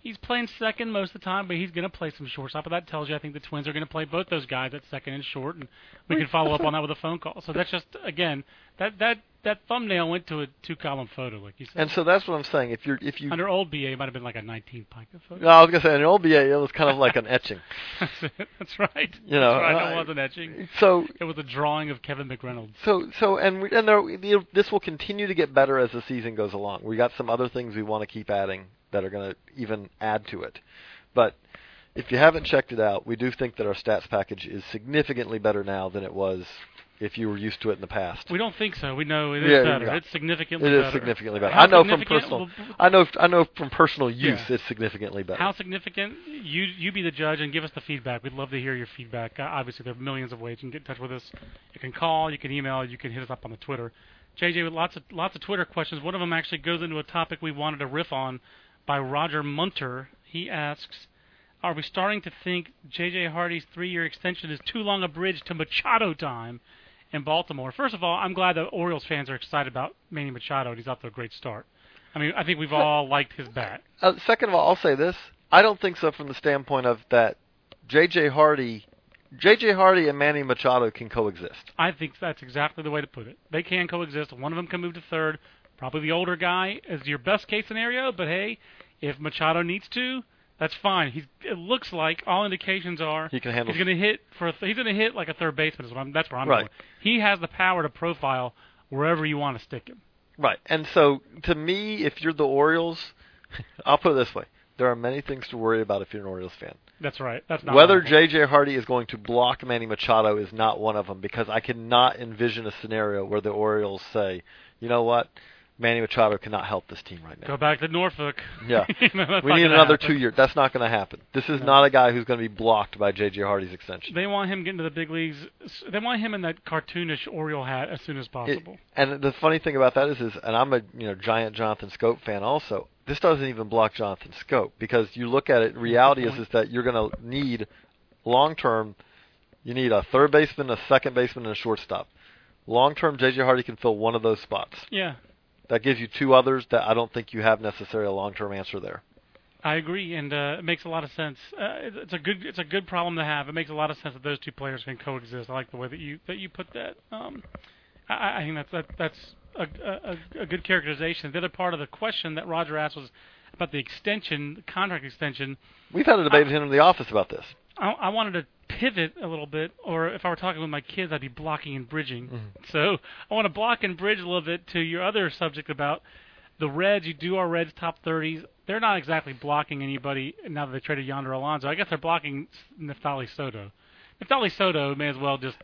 He's playing second most of the time, but he's going to play some shortstop. But that tells you, I think the Twins are going to play both those guys at second and short, and we can follow up on that with a phone call. So that's just again that that that thumbnail went to a two-column photo, like you said. And so that's what I'm saying. If you're if you Under old BA, it might have been like a 19 pica photo. no, I was gonna say under old BA, it was kind of like an etching. that's, it. that's right. You know, that's right. I- it wasn't etching. So It was a drawing of Kevin McReynolds. so so and we, and there, you know, this will continue to get better as the season goes along. We got some other things we want to keep adding that are going to even add to it. But if you haven't checked it out, we do think that our stats package is significantly better now than it was if you were used to it in the past. We don't think so. We know it is Yeah, better. yeah. It's significantly It is better. significantly better. How I know from personal. well, I know. I know from personal use, Yeah. it's significantly better. How significant? You you be the judge and give us the feedback. We'd love to hear your feedback. Uh, obviously, there are millions of ways you can get in touch with us. You can call, you can email, you can hit us up on the Twitter. JJ with lots of lots of Twitter questions. One of them actually goes into a topic we wanted to riff on by Roger Munter. He asks, "Are we starting to think JJ Hardy's three-year extension is too long a bridge to Machado time in Baltimore?" First of all, I'm glad that Orioles fans are excited about Manny Machado. and He's off to a great start. I mean, I think we've all liked his bat. Uh, second of all, I'll say this: I don't think so from the standpoint of that. J.J. Hardy, J.J. Hardy and Manny Machado can coexist. I think that's exactly the way to put it. They can coexist. One of them can move to third. Probably the older guy is your best case scenario. But hey, if Machado needs to, that's fine. He's. It looks like all indications are He can handle. he's going to hit for. A th- he's going to hit like a third baseman. Is what I'm, that's where I'm Right. going. He has the power to profile wherever you want to stick him. Right. And so, to me, if you're the Orioles, I'll put it this way: there are many things to worry about if you're an Orioles fan. That's right. That's not Whether. J.J. Hardy is going to block Manny Machado is not one of them because I cannot envision a scenario where the Orioles say, you know what, Manny Machado cannot help this team right now. go back to Norfolk. Yeah. We need another happen. two years. That's not going to happen. This is No. not a guy who's going to be blocked by J.J. Hardy's extension. They want him getting to the big leagues. They want him in that cartoonish Oriole hat as soon as It- possible. and the funny thing about that is, is, and I'm a you know giant Jonathan Schoop fan also. This doesn't even block Jonathan Schoop because you look at it. Reality is, is that you're going to need long term. You need a third baseman, a second baseman, and a shortstop. Long term, J.J. Hardy can fill one of those spots. yeah. That gives you two others that I don't think you have necessarily a long term answer there. I agree, and uh, it makes a lot of sense. Uh, it- it's a good it's a good problem to have. It makes a lot of sense that those two players can coexist. I like the way that you that you put that. Um, I, I think that's that, that's a, a, a good characterization. The other part of the question that Roger asked was about the extension, the contract extension. We've had a debate in the office about this. I, I wanted to pivot a little bit, or if I were talking with my kids, I'd be blocking and bridging. Mhm. So I want to block and bridge a little bit to your other subject about the Reds. You do our Reds top 30s. They're not exactly blocking anybody now that they traded Yonder Alonso. I guess they're blocking Neftali Soto. Neftali Soto may as well just.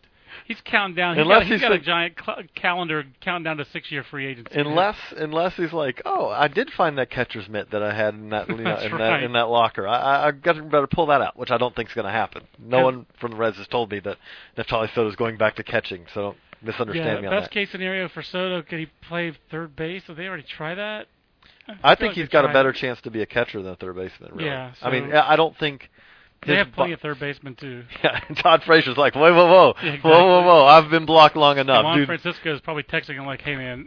He's counting down. He's Unless got, he's he's got a giant cl- calendar counting down to six-year free agency. Unless unless he's like, oh, I did find that catcher's mitt that I had in that you know, in right. that in that locker. I I, I got to better pull that out, which I don't think is going to happen. No one from the Reds has told me that Neftali Soto is going back to catching, so don't misunderstand yeah, me on best that. case scenario for Soto, could he play third base? Did they already try that? I feel think like he's got a better it. chance to be a catcher than a third baseman. Really. Yeah, I mean, I don't think. They have plenty bu- of third basemen too. Yeah, Todd Frazier's like, whoa, whoa, whoa, Yeah, whoa, whoa, whoa! I've been blocked long enough, Juan. Francisco is probably texting him like, "Hey man,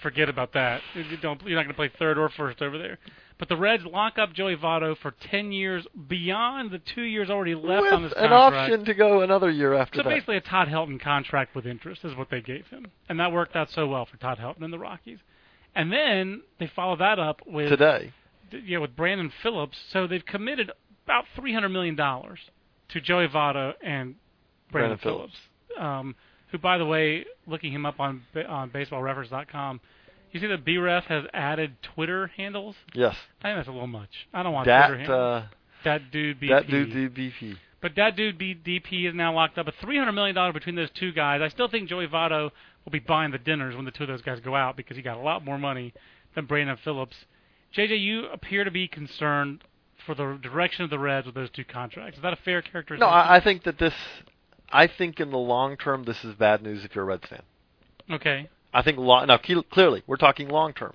forget about that. You don't, you're not going to play third or first over there." But the Reds lock up Joey Votto for 10 years beyond the two years already left With on this contract. an option to go another year after So that. basically, a Todd Helton contract with interest is what they gave him, and that worked out so well for Todd Helton and the Rockies. And then they follow that up with Today, yeah, with Brandon Phillips. So they've committed about three hundred million dollars to Joey Votto and Brandon, Brandon Phillips. Um, who, by the way, looking him up on on BaseballReference.com, You see that BREF has added Twitter handles? Yes. I think that's a little much. I don't want that Twitter handles. uh, that dude BP. that dude BP. But that dude B- DP is now locked up. A three hundred million dollar between those two guys. I still think Joey Votto will be buying the dinners when the two of those guys go out because he got a lot more money than Brandon Phillips. JJ, you appear to be concerned for the direction of the Reds with those two contracts. Is that a fair characterization? No, I, I think that this. I think in the long term, this is bad news if you're a Reds fan. okay. I think long, now clearly we're talking long term.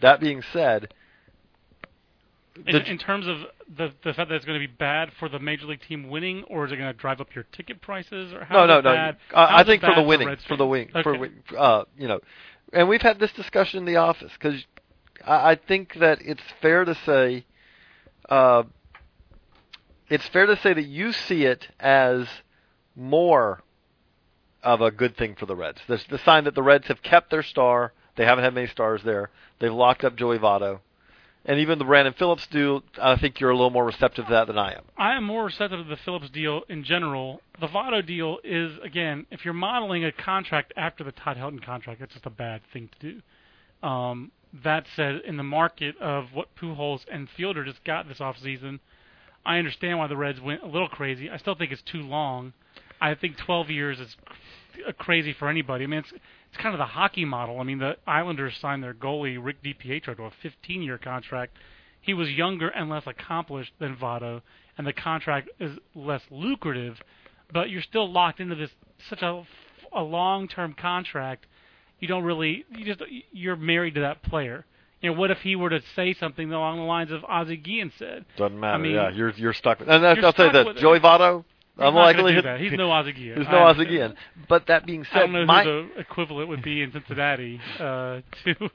That being said, In, in terms of the the fact that it's going to be bad for the major league team winning, or is it going to drive up your ticket prices? Or how no, no, no. bad? Uh, How I think for the winning, Reds for the wing, Okay. for uh, you know, and we've had this discussion in the office because I, I think that it's fair to say, uh, it's fair to say that you see it as more of a good thing for the Reds. There's the sign that the Reds have kept their star. They haven't had many stars there. They've locked up Joey Votto. And even the Brandon Phillips deal, I think you're a little more receptive to that than I am. I am more receptive to the Phillips deal in general. The Votto deal is, again, if you're modeling a contract after the Todd Helton contract, that's just a bad thing to do. Um, that said, in the market of what Pujols and Fielder just got this offseason, I understand why the Reds went a little crazy. I still think it's too long. I think 12 years is crazy for anybody. I mean, it's it's kind of the hockey model. I mean, the Islanders signed their goalie Rick DiPietro to a 15-year contract. He was younger and less accomplished than Votto, and the contract is less lucrative, but you're still locked into this such a, a long-term contract. You don't really you just you're married to that player. You know, what if he were to say something along the lines of Ozzie Guillen said? Doesn't matter. I mean, yeah, you're you're stuck. With, and that's, you're I'll tell you that. Joey Votto, He's gonna do that. He's no Ozzie Guillen. I no Ozzie. Guillen. But that being I said, don't know my who the equivalent would be in Cincinnati. Uh, to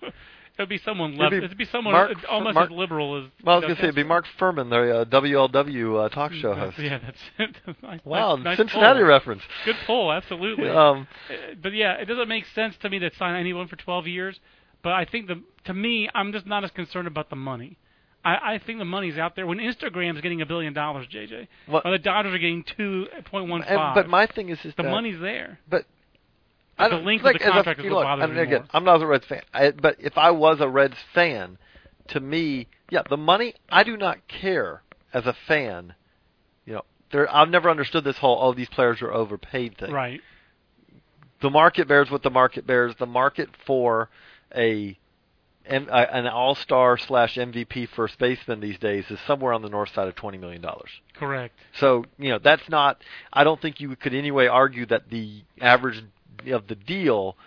it would be someone left. be It'd be someone Mark- almost Mark- as liberal as. well, I was Doug gonna say it'd be Mark Furman, the uh, WLW uh, talk show host. Yeah, that's it. nice, Wow, nice, Cincinnati pull. reference. Good pull, absolutely. Um, Uh, but yeah, it doesn't make sense to me to sign anyone for 12 years. But I think the to me, I'm just not as concerned about the money. I, I think the money's out there. When Instagram's getting a billion dollars, JJ, What- or the Dodgers are getting 2.15, but my thing is, is the money's there. But But I the length of like, the as a- contract is what look, bothers and me again, more. I'm not a Reds fan, I, but if I was a Reds fan, to me, yeah, the money. I do not care as a fan. You know, there. I've never understood this whole "oh, these players are overpaid" thing. Right. The market bears what the market bears. The market for a an, an all-star slash MVP first baseman these days is somewhere on the north side of twenty million dollars. Correct. So you know that's not. I don't think you could anyway argue that the average of the deal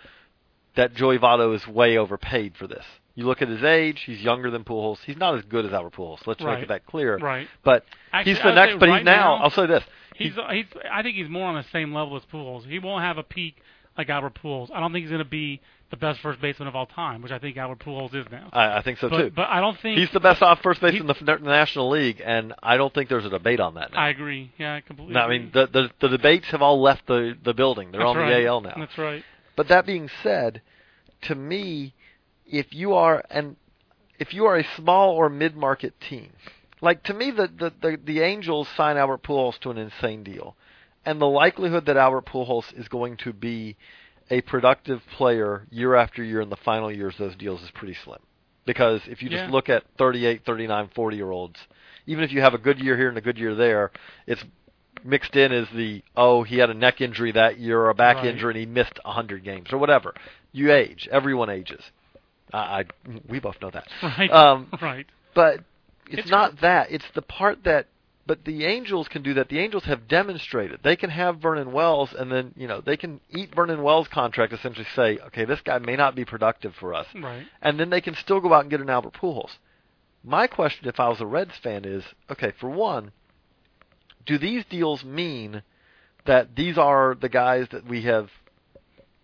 that Joey Votto is way overpaid for this. You look at his age; he's younger than Pujols. He's not as good as Albert Pujols. Let's Right. make that clear. Right. But Actually, he's the next. But right he's now, now- I'll say this. He's, he's. I think he's more on the same level as Pujols. He won't have a peak like Albert Pujols. I don't think he's going to be the best first baseman of all time, which I think Albert Pujols is now. I, I think so but, too. but I don't think He's the best off first base in the, National League, and I don't think there's a debate on that now. I agree. Yeah, I completely. No, I mean the, the the debates have all left the the building. They're That's on right. the AL now. That's right. But that being said, to me, if you are and if you are a small or mid-market team, like to me, the the the, the Angels sign Albert Pujols to an insane deal, and the likelihood that Albert Pujols is going to be a productive player year after year in the final years of those deals is pretty slim. Because if you just Yeah. look at 38, 39, 40 year olds, even if you have a good year here and a good year there, it's mixed in as the oh he had a neck injury that year or a back Right. injury and he missed a hundred games or whatever. You age. Everyone ages. I, I we both know that. Right. Um, right. But it's, It's not that. It's the part that. But the Angels can do that. The Angels have demonstrated they can have Vernon Wells, and then you know they can eat Vernon Wells' contract. Essentially, say, okay, this guy may not be productive for us, Right. and then they can still go out and get an Albert Pujols. My question, if I was a Reds fan, is okay. For one, do these deals mean that these are the guys that we have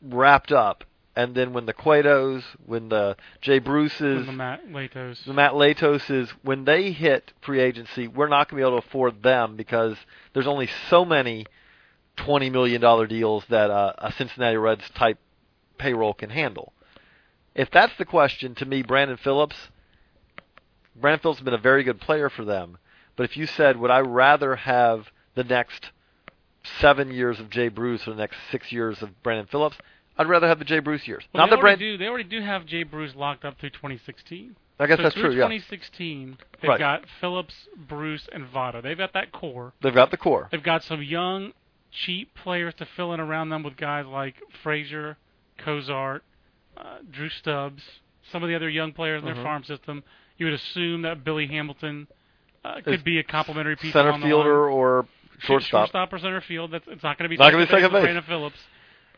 wrapped up, and then when the Cuetos, when the Jay Bruces, With the Matt Latos. the Matt Latos is when they hit free agency, we're not going to be able to afford them because there's only so many twenty million dollar deals that uh, a Cincinnati Reds type payroll can handle. If that's the question, to me, Brandon Phillips, Brandon Phillips has been a very good player for them. But if you said, would I rather have the next seven years of Jay Bruce or the next six years of Brandon Phillips, I'd rather have the Jay Bruce years. Well, Not they the already Brand. do. They already do have Jay Bruce locked up through 2016. I guess so that's through true. Yeah, 2016, they've Right. got Phillips, Bruce, and Votto. They've got that core. they've got the core. They've got some young, cheap players to fill in around them with guys like Frazier, Cozart, uh, Drew Stubbs, some of the other young players in their Mhm. farm system. You would assume that Billy Hamilton uh, could Is be a complimentary piece Center on the fielder or shortstop. shortstop or center field. That's it's not going to be Not gonna be second base. Brandon Phillips.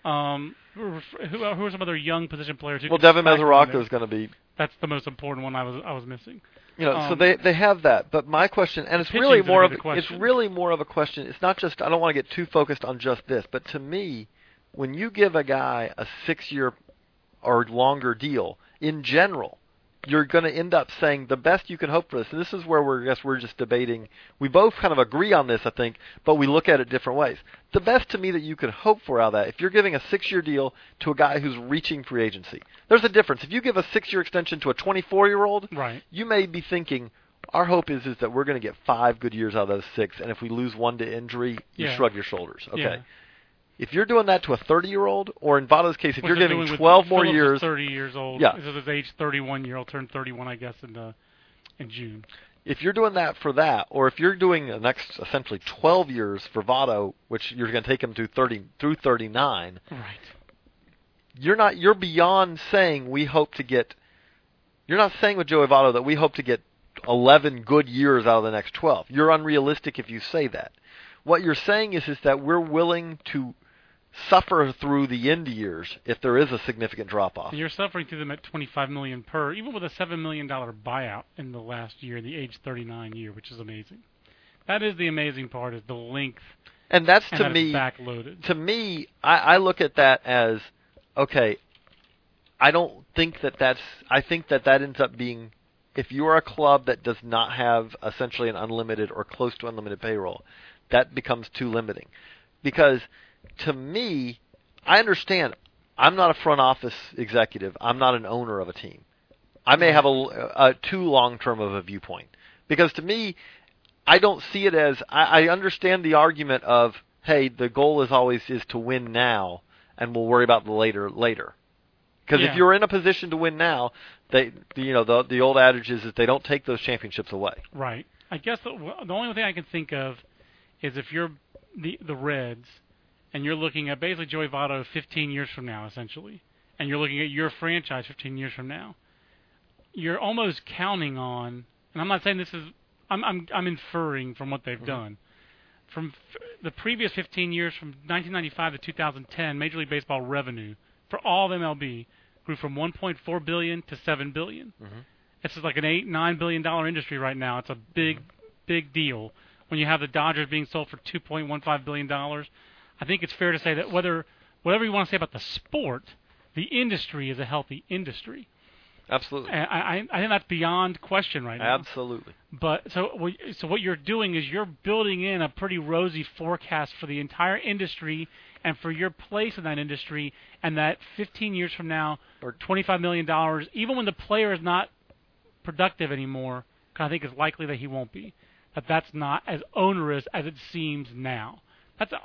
Um, who, who, who are some other young position players? Who Well, Devin Mesoraco is going to be That's the most important one I was I was missing. You know, so Um, they they have that, but my question, and it's really more of it's really more of a question. It's not just I don't want to get too focused on just this, but to me, when you give a guy a six year or longer deal, in general, you're going to end up saying the best you can hope for this. And this is where we're I guess we're just debating. We both kind of agree on this, I think, but we look at it different ways. The best to me that you could hope for out of that, if you're giving a six year deal to a guy who's reaching free agency, there's a difference. If you give a six year extension to a 24 year old, Right. you may be thinking our hope is is that we're going to get five good years out of those six, and if we lose one to injury, you Yeah. shrug your shoulders. Okay. Yeah. If you're doing that to a 30 year old, or in Votto's case, if Which you're giving doing 12 more Phillips years, 30 years old. Yeah. This is his age 31 year old turned 31, I guess, in uh, in June. if you're doing that for that, or if you're doing the next essentially 12 years for Votto, which you're going to take him to 30 through 39, Right. you're not you're beyond saying we hope to get. You're not saying with Joey Votto that we hope to get 11 good years out of the next 12. You're unrealistic if you say that. What you're saying is is that we're willing to suffer through the end years if there is a significant drop off. You're suffering through them at 25 million per, even with a seven million dollar buyout in the last year, the age 39 year, which is amazing. That is the amazing part, is the length And that's to me backloaded. to me, I, I look at that as okay. I don't think that that's. I think that that ends up being, if you are a club that does not have essentially an unlimited or close to unlimited payroll, that becomes too limiting. Because to me, I understand. I'm not a front office executive. I'm not an owner of a team. I may have a, a too long term of a viewpoint because to me, I don't see it as I, I understand the argument of hey, the goal is always is to win now, and we'll worry about the later later. Because Yeah. if you're in a position to win now, they you know the the old adage is that they don't take those championships away. Right. I guess the, the only thing I can think of is if you're the the Reds and you're looking at basically Joey Votto 15 years from now, essentially, and you're looking at your franchise 15 years from now, you're almost counting on. And I'm not saying this is. I'm I'm I'm inferring from what they've Mhm. done. From f- the previous 15 years, from 1995 to 2010, Major League Baseball revenue for all of MLB grew from 1.4 billion to 7 billion. Mhm. It's like an eight nine billion dollar industry right now. It's a big big deal. When you have the Dodgers being sold for 2.15 billion dollars, I think it's fair to say that whether whatever you want to say about the sport, the industry is a healthy industry. Absolutely, And I, I, I think that's beyond question right now. absolutely. But so what- so what you're doing is you're building in a pretty rosy forecast for the entire industry and for your place in that industry and that 15 years from now Or- 25 million dollars even when the player is not productive anymore 'cause I think it's likely that he won't be that that's not as onerous as it seems now. That's uh,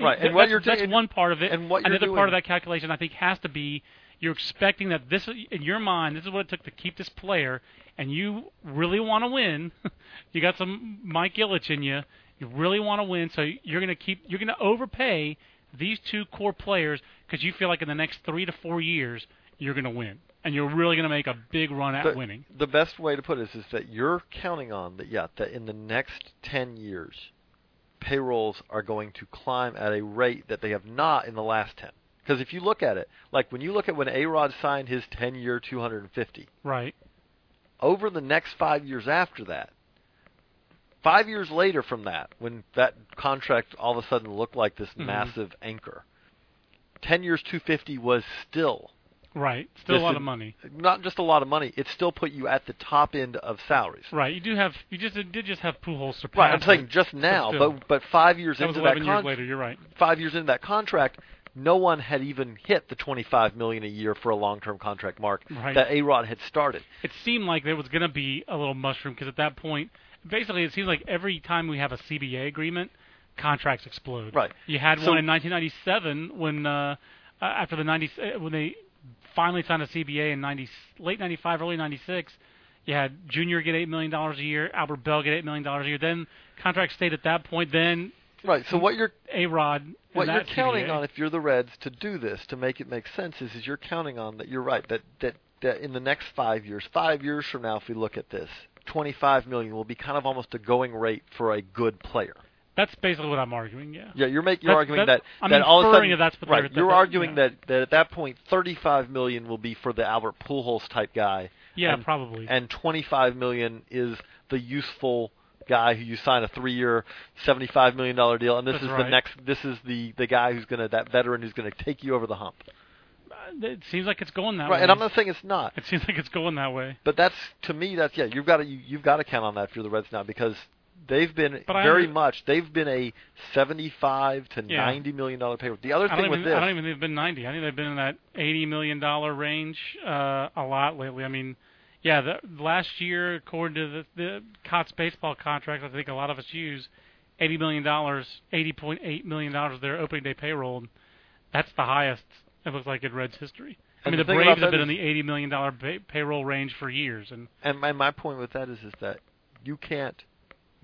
Right, and what that's, you're that's doing- one part of it. and what Another doing- part of that calculation I think has to be you're expecting that this in your mind this is what it took to keep this player and you really want to win you got some Mike Ilitch in you you really want to win so you're going to keep you're going to overpay these two core players because you feel like in the next 3 to 4 years you're going to win and you're really going to make a big run at the, winning The best way to put it is, is that you're counting on that. Yeah, that in the next ten years, payrolls are going to climb at a rate that they have not in the last ten. Because if you look at it, like when you look at when A Rod signed his ten-year, 250, right over the next five years after that, five years later from that, when that contract all of a sudden looked like this Mhm. massive anchor, ten years, 250 was still right still a lot of money not just a lot of money. It still put you at the top end of salaries. right you do have you just did just have Pujols surpass Right, I'm saying just now, still. but but five years that into that 11 years con- later you're right five years into that contract, no one had even hit the 25 million a year for a long-term contract mark Right. that A Rod had started. it seemed like there was going to be a little mushroom because at that point, basically, it seems like every time we have a CBA agreement, contracts explode. Right. You had So- one in 1997 when uh, after the 90 uh, when they finally signed a CBA in 90 late 95, early 96. You had Junior get eight million dollars a year, Albert Belle get eight million dollars a year. Then contract stayed at that point. Then Right. So what you're A Rod. what you're counting CBA. on if you're the Reds to do this to make it make sense is is you're counting on that you're right that that that in the next five years, five years from now, if we look at this, 25 million will be kind of almost a going rate for a good player. That's basically what I'm arguing. Yeah. Yeah, you're making you're That's- arguing that- that that all of a sudden that that's right. you're that- arguing yeah. that that at that point 35 million will be for the Albert Pujols type guy. Yeah, and, probably. And 25 million is the useful guy who you sign a three-year, 75 million dollar deal, and this That's is the next. This is the the guy who's gonna that veteran who's gonna take you over the hump. Uh, it seems like it's going that Right, way. and I'm not saying it's not. It seems like it's going that way. But that's to me. That's yeah. You've got to you, you've got to count on that if you're the Reds now because they've been But very much. They've been a 75 to Yeah. 90 million dollar payroll. The other I don't thing even with this, I don't even think they've been 90. I think they've been in that 80 million dollar range uh, a lot lately. I mean, yeah, the, last year according to the, the Cots baseball contract, I think a lot of us use 80 million dollars, 80.8 million dollars of their opening day payroll. That's the highest it looks like in Reds history. I And mean, the the, Braves have been that in the 80 million dollar pay, payroll range for years, and and my, my point with that is is that you can't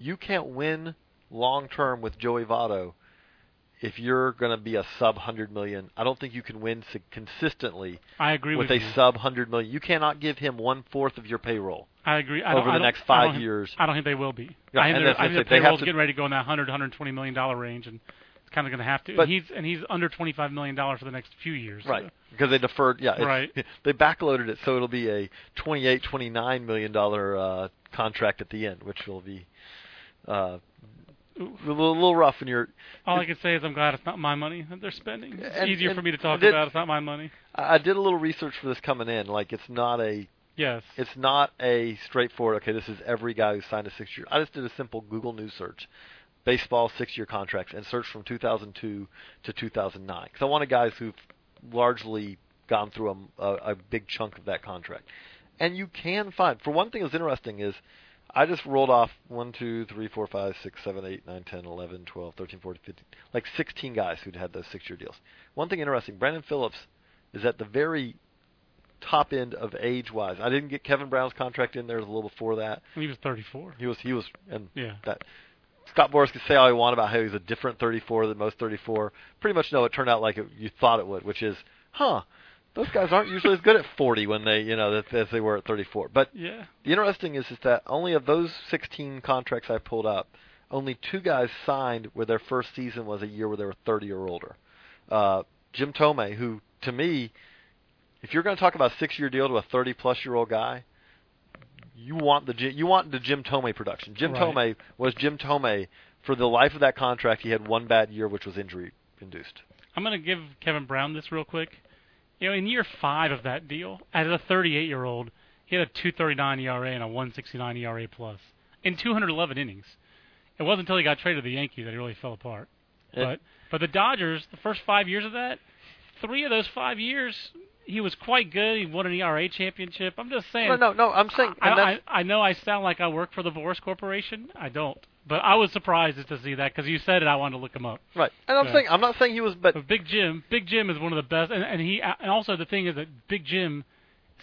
you can't win long term with Joey Votto if you're going to be a sub 100 million. I don't think you can win consistently I agree with with a you. sub 100 million. You cannot give him one fourth of your payroll. I agree. I over the next five don't- years. I don't think they will be. Yeah, I think, I think they the have payroll's to- getting ready to go in that 100, 120 million dollar range, and it's kind of going to have to. But- and he's and he's under 25 million dollars for the next few years. so- Right. Because they deferred, yeah, Right. They backloaded it, so it'll be a 28, 29 million dollar uh, contract at the end, which will be uh, a little, little rough. And you're, All I can say is I'm glad it's not my money that they're spending. It's And- easier and for me to talk did- about. It's not my money. I did a little research for this coming in. Like, it's not a, Yes. it's not a straightforward. Okay, this is every guy who signed a six year. I just did a simple Google News search, baseball six year contracts, and searched from 2002 to 2009 because I wanted guys who've largely gone through a, a, a big chunk of that contract. And you can find. For one thing, what's interesting is I just rolled off 1, 2, 3, 4, 5, 6, 7, 8, 9, 10, 11, 12, 13, 14, 15, like 16 guys who'd had those six year deals. One thing interesting, Brandon Phillips is at the very top end of age wise. I didn't get Kevin Brown's contract in there, a little before that. He was 34. He was he was and Yeah. that Scott Boras could say all he want about how he's a different 34 than most 34. Pretty much no, it turned out like it, you thought it would, which is, huh, those guys aren't usually as good at 40 when they, you know, as, they were at 34. But Yeah. the interesting is, is that only of those 16 contracts I pulled up, only two guys signed where their first season was a year where they were 30 or older. Uh, Jim Thome, who to me, if you're going to talk about a six-year deal to a 30-plus-year-old guy, you want the you want the Jim Thome production. Jim Right. Thome was Jim Thome for the life of that contract. He had one bad year, which was injury induced. I'm going to give Kevin Brown this real quick. You know, in year five of that deal, as a 38 year old, he had a 2.39 ERA and a 1.69 ERA plus in 211 innings. It wasn't until he got traded to the Yankees that he really fell apart. But but the Dodgers, the first five years of that, three of those five years, he was quite good. He won an ERA championship. I'm just saying. No, no, no. I'm saying, I, I, I know I sound like I work for the Boras Corporation. I don't. But I was surprised to see that because you said it. I wanted to look him up. right. And I'm saying, I'm not saying he was, but But Big Jim, Big Jim is one of the best, and, and he and also the thing is that Big Jim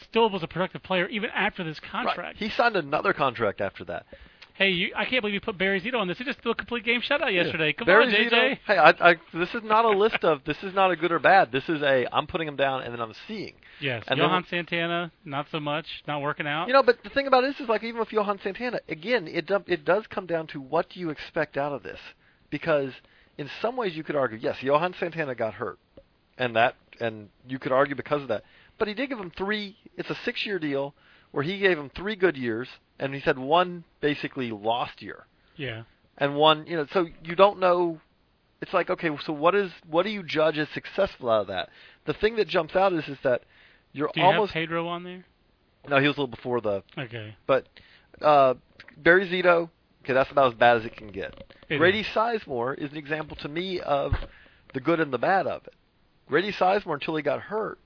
still was a productive player even after this contract. right, he signed another contract after that. Hey, you, I can't believe you put Barry Zito on this. He just threw a complete game shutout yesterday. Come Barry on, Zito- JJ. Hey, I, I, this is not a list of. This is not a good or bad. This is a. I'm putting him down, and then I'm seeing. Yes, And then Johan Santana, not so much, not working out. You know, but the thing about this is like even with Johan Santana, again, it it does come down to what do you expect out of this? Because in some ways you could argue, yes, Johan Santana got hurt, and that and you could argue because of that. But he did give him three. It's a six-year deal where he gave him three good years, and he said one basically lost year. yeah, and one you know so you don't know it's like okay so what is what do you judge as successful out of that the thing that jumps out is is that you're do you almost have Pedro on there? no he was a little before the Okay, but uh Barry Zito okay that's about as bad as it can get It Grady is. Sizemore is an example to me of the good and the bad of it Grady Sizemore until he got hurt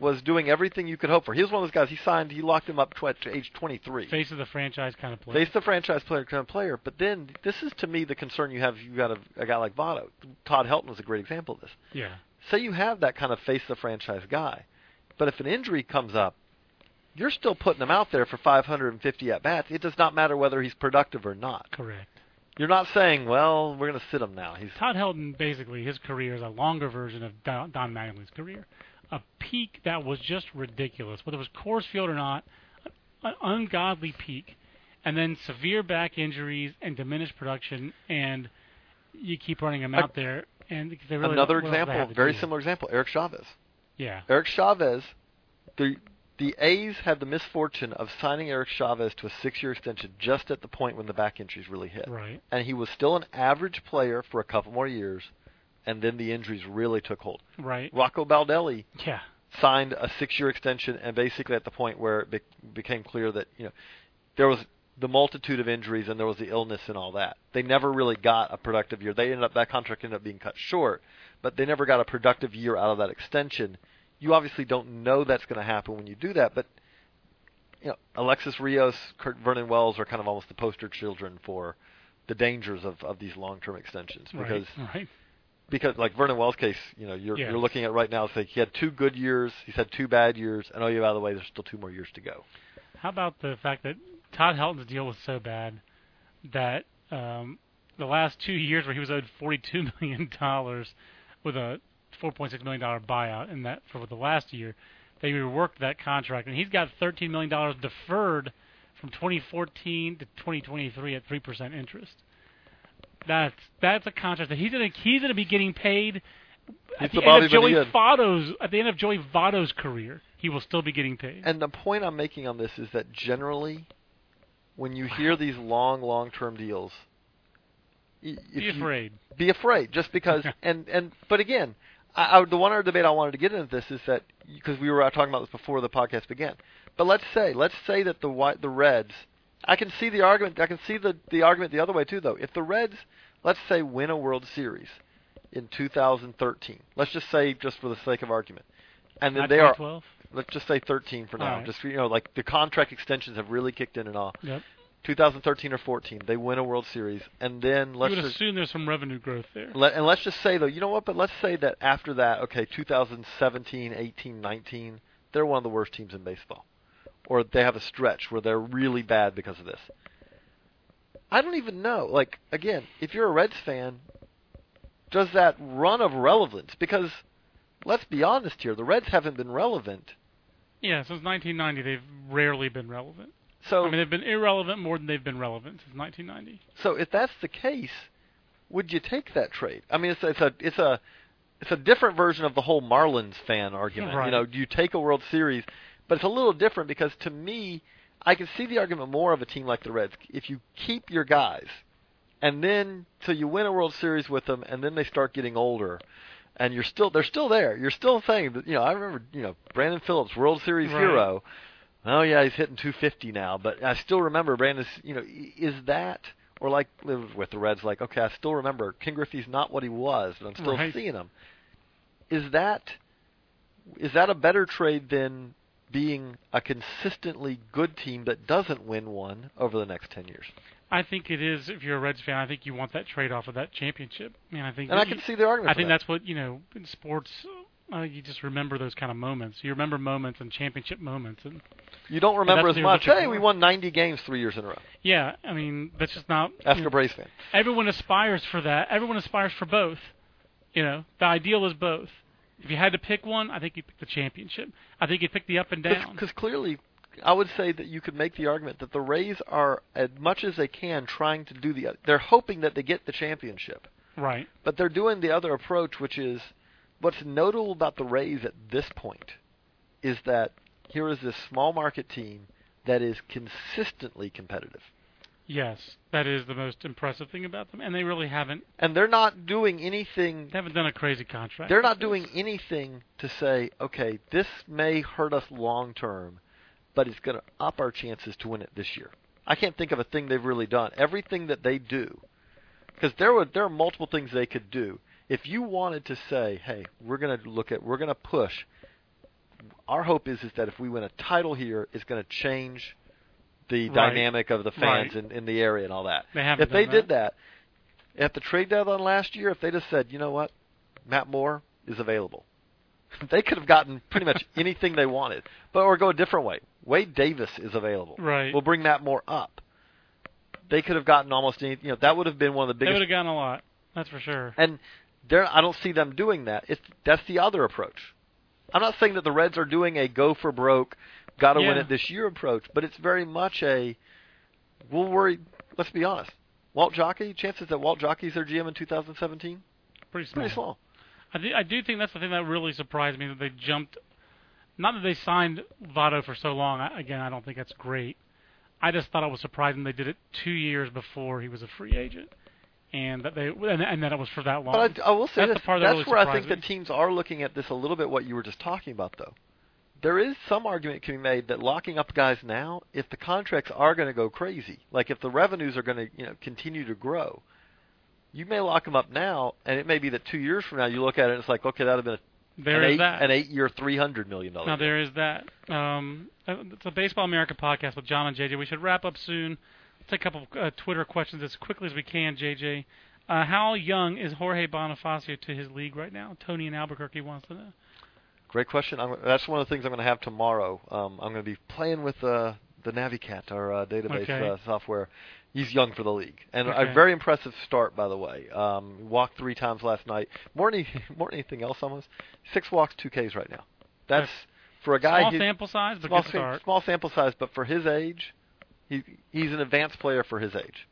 was doing everything you could hope for he was one of those guys he signed he locked him up tw- to age 23 face of the franchise kind of player. Face the franchise player kind of player, but then this is to me the concern you have. You got a, a guy like Votto. Todd Helton was a great example of this. yeah, say you have that kind of face of the franchise guy, but if an injury comes up, you're still putting him out there for 550 at bats. It does not matter whether he's productive or not. Correct. You're not saying, well, we're going to sit him now. He's Todd Helton, basically, his career is a longer version of Don, Don Mattingly's career. A peak that was just ridiculous, whether it was Coors Field or not, an ungodly peak, and then severe back injuries and diminished production, and you keep running him out there. And they really another example, very do? similar example, Eric Chavez. Yeah, Eric Chavez, the the A's had the misfortune of signing Eric Chavez to a six-year extension just at the point when the back injuries really hit, right. and he was still an average player for a couple more years, and then the injuries really took hold. Right. Rocco Baldelli Yeah. signed a six-year extension, and basically at the point where it be- became clear that you know there was the multitude of injuries and there was the illness and all that. They never really got a productive year. They ended up that contract ended up being cut short, but they never got a productive year out of that extension. You obviously don't know that's going to happen when you do that, but you know Alexis Rios, Kurt Vernon Wells are kind of almost the poster children for the dangers of, of these long-term extensions because right. Right. Because like Vernon Wells' case, you know, you're Yes. you're looking at right now. It's like he had two good years, he's had two bad years, and oh yeah, by the way, there's still two more years to go. How about the fact that Todd Helton's deal was so bad that um, the last two years where he was owed forty-two million dollars with a four point six million dollar buyout, and that for the last year they reworked that contract, and he's got thirteen million dollars deferred from 2014 to 2023 at three percent interest. That's that's a contract that he's gonna he's gonna be getting paid. At the the end of Joey. Votto's at the end of Joey Votto's career, he will still be getting paid. And the point I'm making on this is that generally, when you hear these long, long-term deals, be afraid. be afraid just because and and but again I, I, the one other debate I wanted to get into this is that because we were talking about this before the podcast began but let's say let's say that the white the Reds I can see the argument I can see the the argument the other way too though if the Reds let's say win a World Series in 2013 let's just say just for the sake of argument and then Not they are 2012? let's just say 13 for now right. just you know like the contract extensions have really kicked in and all Yep. 2013 or 14 they win a World Series and then let's you would just assume there's some revenue growth there. let, and let's just say though, you know what? But let's say that after that, okay, 2017, 18, 19, they're one of the worst teams in baseball, or they have a stretch where they're really bad because of this. I don't even know. Like again, if you're a Reds fan, does that run of relevance? Because let's be honest here, the Reds haven't been relevant. Yeah, since 1990, they've rarely been relevant. So I mean, they've been irrelevant more than they've been relevant since 1990. So if that's the case, would you take that trade? I mean, it's it's a it's a it's a different version of the whole Marlins fan argument. Right. You know, do you take a World Series? But it's a little different because to me, I can see the argument more of a team like the Reds. If you keep your guys, and then so you win a World Series with them, and then they start getting older. And you're still, they're still there. You're still saying that, you know, I remember, you know, Brandon Phillips, World Series Right. hero. Oh yeah, he's hitting 250 now, but I still remember Brandon. You know, is that or like live with the Reds? Like, okay, I still remember King Griffey's not what he was, but I'm still Right. seeing him. Is that is that a better trade than being a consistently good team that doesn't win one over the next 10 years? I think it is. If you're a Reds fan, I think you want that trade off of that championship. I mean, I think. And I can you- see the argument. I think that. that's what you know in sports. Uh, you just remember those kind of moments. You remember moments and championship moments, and you don't remember as much. Hey, we won 90 games three years in a row. yeah, I mean that's just not. Ask you a Braves fan. everyone aspires for that. Everyone aspires for both. You know, the ideal is both. If you had to pick one, I think you'd pick the championship. I think you'd pick the up and down. Because clearly, I would say that you could make the argument that the Rays are, as much as they can, trying to do the. They're hoping that they get the championship, Right. but they're doing the other approach, which is what's notable about the Rays at this point is that here is this small market team that is consistently competitive, Yes, that is the most impressive thing about them, and they really haven't. and they're not doing anything. They haven't done a crazy contract. They're not doing anything to say, okay, this may hurt us long term, but it's going to up our chances to win it this year. I can't think of a thing they've really done. Everything that they do, because there were there are multiple things they could do. If you wanted to say, hey, we're going to look at, we're going to push. Our hope is is that if we win a title here, it's going to change the Right. dynamic of the fans Right. in, in the area and all that. They If they done did that, at the trade deadline last year, if they just said, you know what, Matt Moore, is available. they could have gotten pretty much anything they wanted, but or go a different way. Wade Davis is available. Right. We'll bring that more up. They could have gotten almost any. You know, that would have been one of the biggest. They would have gotten a lot. That's for sure. And there, I don't see them doing that. It's that's the other approach. I'm not saying that the Reds are doing a go for broke, got to win it this year approach, but it's very much a we'll worry. Let's be honest. Walt Jocketty, chances that Walt Jocketty's their GM in 2017, Pretty small. pretty small. I do, I do think that's the thing that really surprised me that they jumped. Not that they signed Votto for so long. I, again, I don't think that's great. I just thought it was surprising they did it two years before he was a free agent, and that they and, and that it was for that long. But I, I will say That's the this. part that that's really where I think me. teams are looking at this a little bit. What you were just talking about, though, there is some argument can be made that locking up guys now, if the contracts are going to go crazy, like if the revenues are going to you know continue to grow, you may lock them up now, and it may be that two years from now you look at it and it's like, okay, that'd have been a, there an is eight that. an eight-year, three hundred million dollar. Now there is that. Um, it's a Baseball America podcast with John and JJ. We should wrap up soon. Let's take a couple of uh, Twitter questions as quickly as we can, JJ. Uh, how young is Jorge Bonifacio to his league right now? Tony in Albuquerque wants to know. Great question. I'm, that's one of the things I'm going to have tomorrow. Um, I'm going to be playing with uh, the Navicat, our uh, database Okay. uh, software. He's young for the league, and Okay. a very impressive start, by the way. Um, walked three times last night. More than more than anything else, almost six walks, two Ks right now. That's for a guy. Small he- sample size, but small, good start. small sample size, but for his age, he he's an advanced player for his age.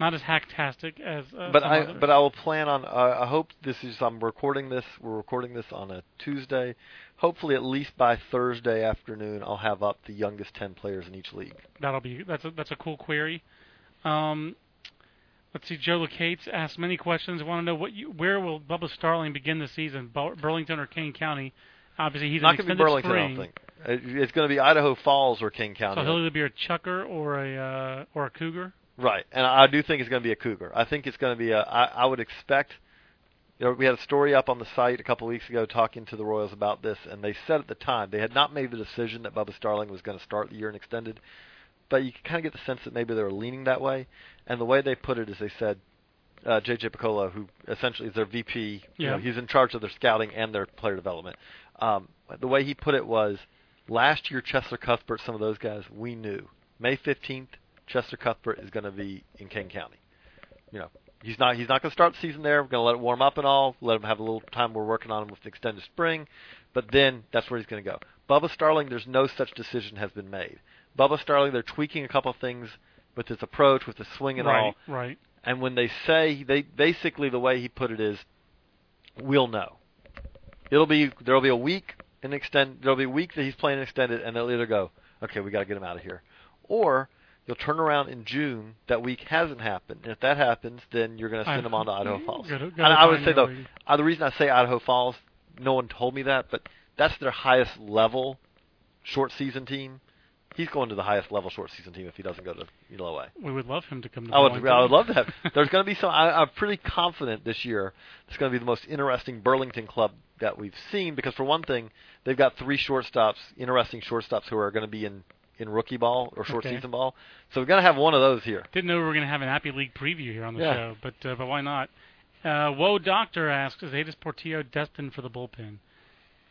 Not as hacktastic as. Uh, but I others. but I will plan on. Uh, I hope this is. I'm recording this. We're recording this on a Tuesday. Hopefully, at least by Thursday afternoon, I'll have up the youngest ten players in each league. That'll be that's a that's a cool query. Um, let's see. Joe Lucates asked many questions. Want to know what you, where will Bubba Starling begin the season? Burlington or Kane County? Obviously, he's Not going to be Burlington, spring, I don't think. It's going to be Idaho Falls or Kane County. so he'll either be a Chukar or a uh, or a Cougar. Right, and I do think it's going to be a Cougar. I think it's going to be a. I, I would expect. You know, we had a story up on the site a couple of weeks ago talking to the Royals about this, and they said at the time they had not made the decision that Bubba Starling was going to start the year in extended, but you can kind of get the sense that maybe they were leaning that way. And the way they put it is they said, uh, JJ Picollo, who essentially is their VP, you know, he's in charge of their scouting and their player development. Um, the way he put it was, last year Cheslor Cuthbert, some of those guys we knew. May 15th, Cheslor Cuthbert is going to be in Kane County. You know, he's not he's not going to start the season there. We're going to let it warm up and all. Let him have a little time. We're working on him with the extended spring, but then that's where he's going to go. Bubba Starling, there's no such decision has been made. Bubba Starling, they're tweaking a couple of things with his approach, with the swing and all. right, right. And when they say they basically the way he put it is, we'll know. It'll be there'll be a week in extend there'll be a week that he's playing extended, and they'll either go, okay, we got to get him out of here, or you'll turn around in June. That week hasn't happened. And if that happens, then you're going to send him on to Idaho Falls. Go to- go and to I would say though, uh, the reason I say Idaho Falls, no one told me that, but that's their highest level short season team. He's going to the highest level short season team if he doesn't go to Low A. We would love him to come to. I would, Burlington. I would love to have. There's going to be some. I, I'm pretty confident this year it's going to be the most interesting Burlington club that we've seen because for one thing, they've got three shortstops, interesting shortstops who are going to be in in rookie ball or short Okay. season ball. So we're going to have one of those here. Didn't know we were going to have an Appy League preview here on the Yeah. show, but uh, but why not? Uh, Whoa, Doctor asks, is Adys Portillo destined for the bullpen?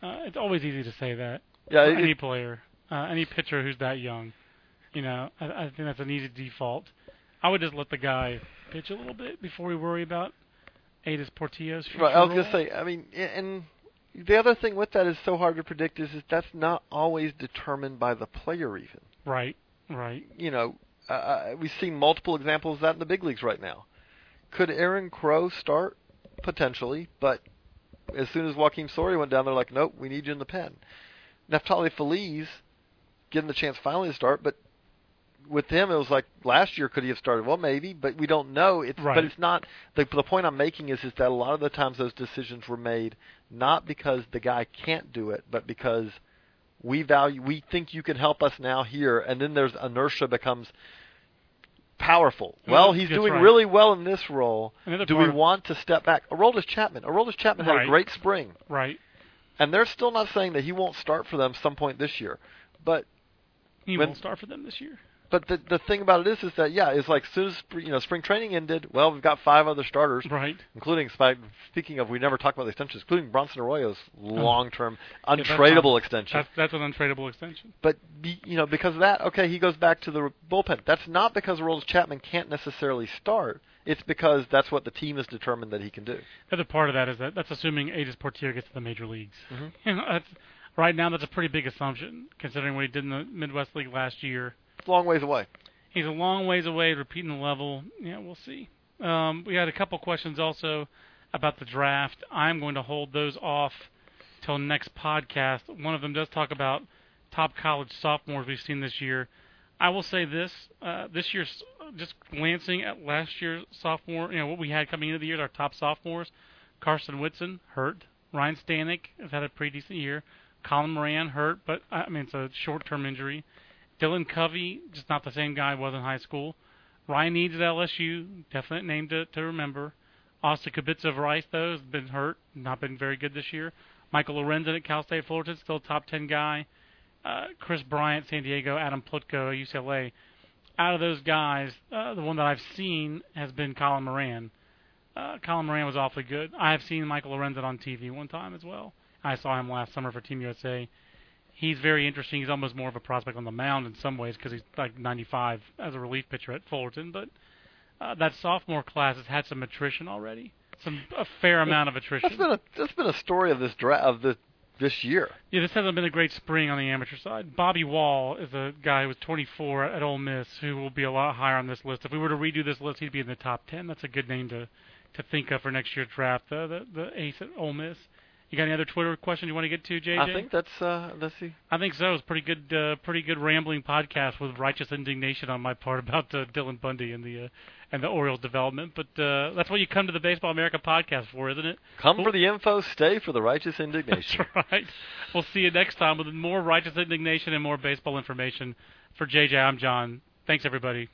Uh, it's always easy to say that. Yeah, it- any player, uh, any pitcher who's that young, you know, I, I think that's an easy default. I would just let the guy pitch a little bit before we worry about Adys Portillo's future Right, I was going to say. I mean, and the other thing with that is so hard to predict is, is that's not always determined by the player even. Right, right. you know, uh, uh, we've seen multiple examples of that in the big leagues right now. Could Aaron Crow start? Potentially, but as soon as Joakim Soria went down, they're like, nope, we need you in the pen. Neftali Feliz, given the chance finally to start, but with him it was like last year could he have started? Well, maybe, but we don't know. It's Right. but it's not. The, the point I'm making is is that a lot of the times those decisions were made not because the guy can't do it, but because we value we think you can help us now here and then there's inertia becomes powerful. Well, Mm, he's that's doing right. really well in this role. Another Do we of- want to step back? Aroldis Chapman. Aroldis Chapman had a great spring, Right. and they're still not saying that he won't start for them some point this year. But He When- won't start for them this year. But the the thing about it is, is that yeah, it's like as soon as you know spring training ended, well, we've got five other starters, Right. including speaking of, we never talked about the extensions, including Bronson Arroyo's Oh. that's untradeable on- extension. That's that's an untradeable extension. But you know, because of that, okay, he goes back to the bullpen. That's not because Rolls Chapman can't necessarily start. It's because that's what the team has determined that he can do. The other part of that is that that's assuming Adys Portillo gets to the major leagues. Mhm. You know, that's right now that's a pretty big assumption considering what he did in the Midwest League last year. Long ways away. He's a long ways away, repeating the level. Yeah, we'll see. Um, we had a couple questions also about the draft. I'm going to hold those off till next podcast. One of them does talk about top college sophomores we've seen this year. I will say this: uh, this year's just glancing at last year's sophomore, you know what we had coming into the year, our top sophomores. Karsten Whitson hurt. Ryan Stanek has had a pretty decent year. Colin Moran hurt, but I mean it's a short-term injury. Dylan Covey, just not the same guy was in high school. Ryan Eades at LSU, definite name to, to remember. Austin Kubitza of Rice, though, has been hurt, not been very good this year. Michael Lorenzen at Cal State Fullerton, still top 10 guy. Uh, Kris Bryant, San Diego, Adam Plutko, UCLA. Out of those guys, uh, the one that I've seen has been Colin Moran. Uh, Colin Moran was awfully good. I have seen Michael Lorenzen on TV one time as well. I saw him last summer for Team USA. He's very interesting. He's almost more of a prospect on the mound in some ways because he's like 95 as a relief pitcher at Fullerton. But uh, that sophomore class has had some attrition already, some a fair amount of attrition. That's been a that's been a story of this dra- of this this year. Yeah, this hasn't been a great spring on the amateur side. Bobby Wahl is a guy who was 24 at Ole Miss who will be a lot higher on this list. If we were to redo this list, he'd be in the top 10. That's a good name to to think of for next year's draft. The the, the ace at Ole Miss. You got any other Twitter questions you want to get to, JJ? I think that's uh let's see. I think so. It's pretty good, uh, pretty good rambling podcast with righteous indignation on my part about uh, Dylan Bundy and the uh, and the Orioles development. But uh, that's what you come to the Baseball America podcast for, isn't it? Come for the info, stay for the righteous indignation. That's right. We'll see you next time with more righteous indignation and more baseball information. For JJ, I'm John. Thanks everybody.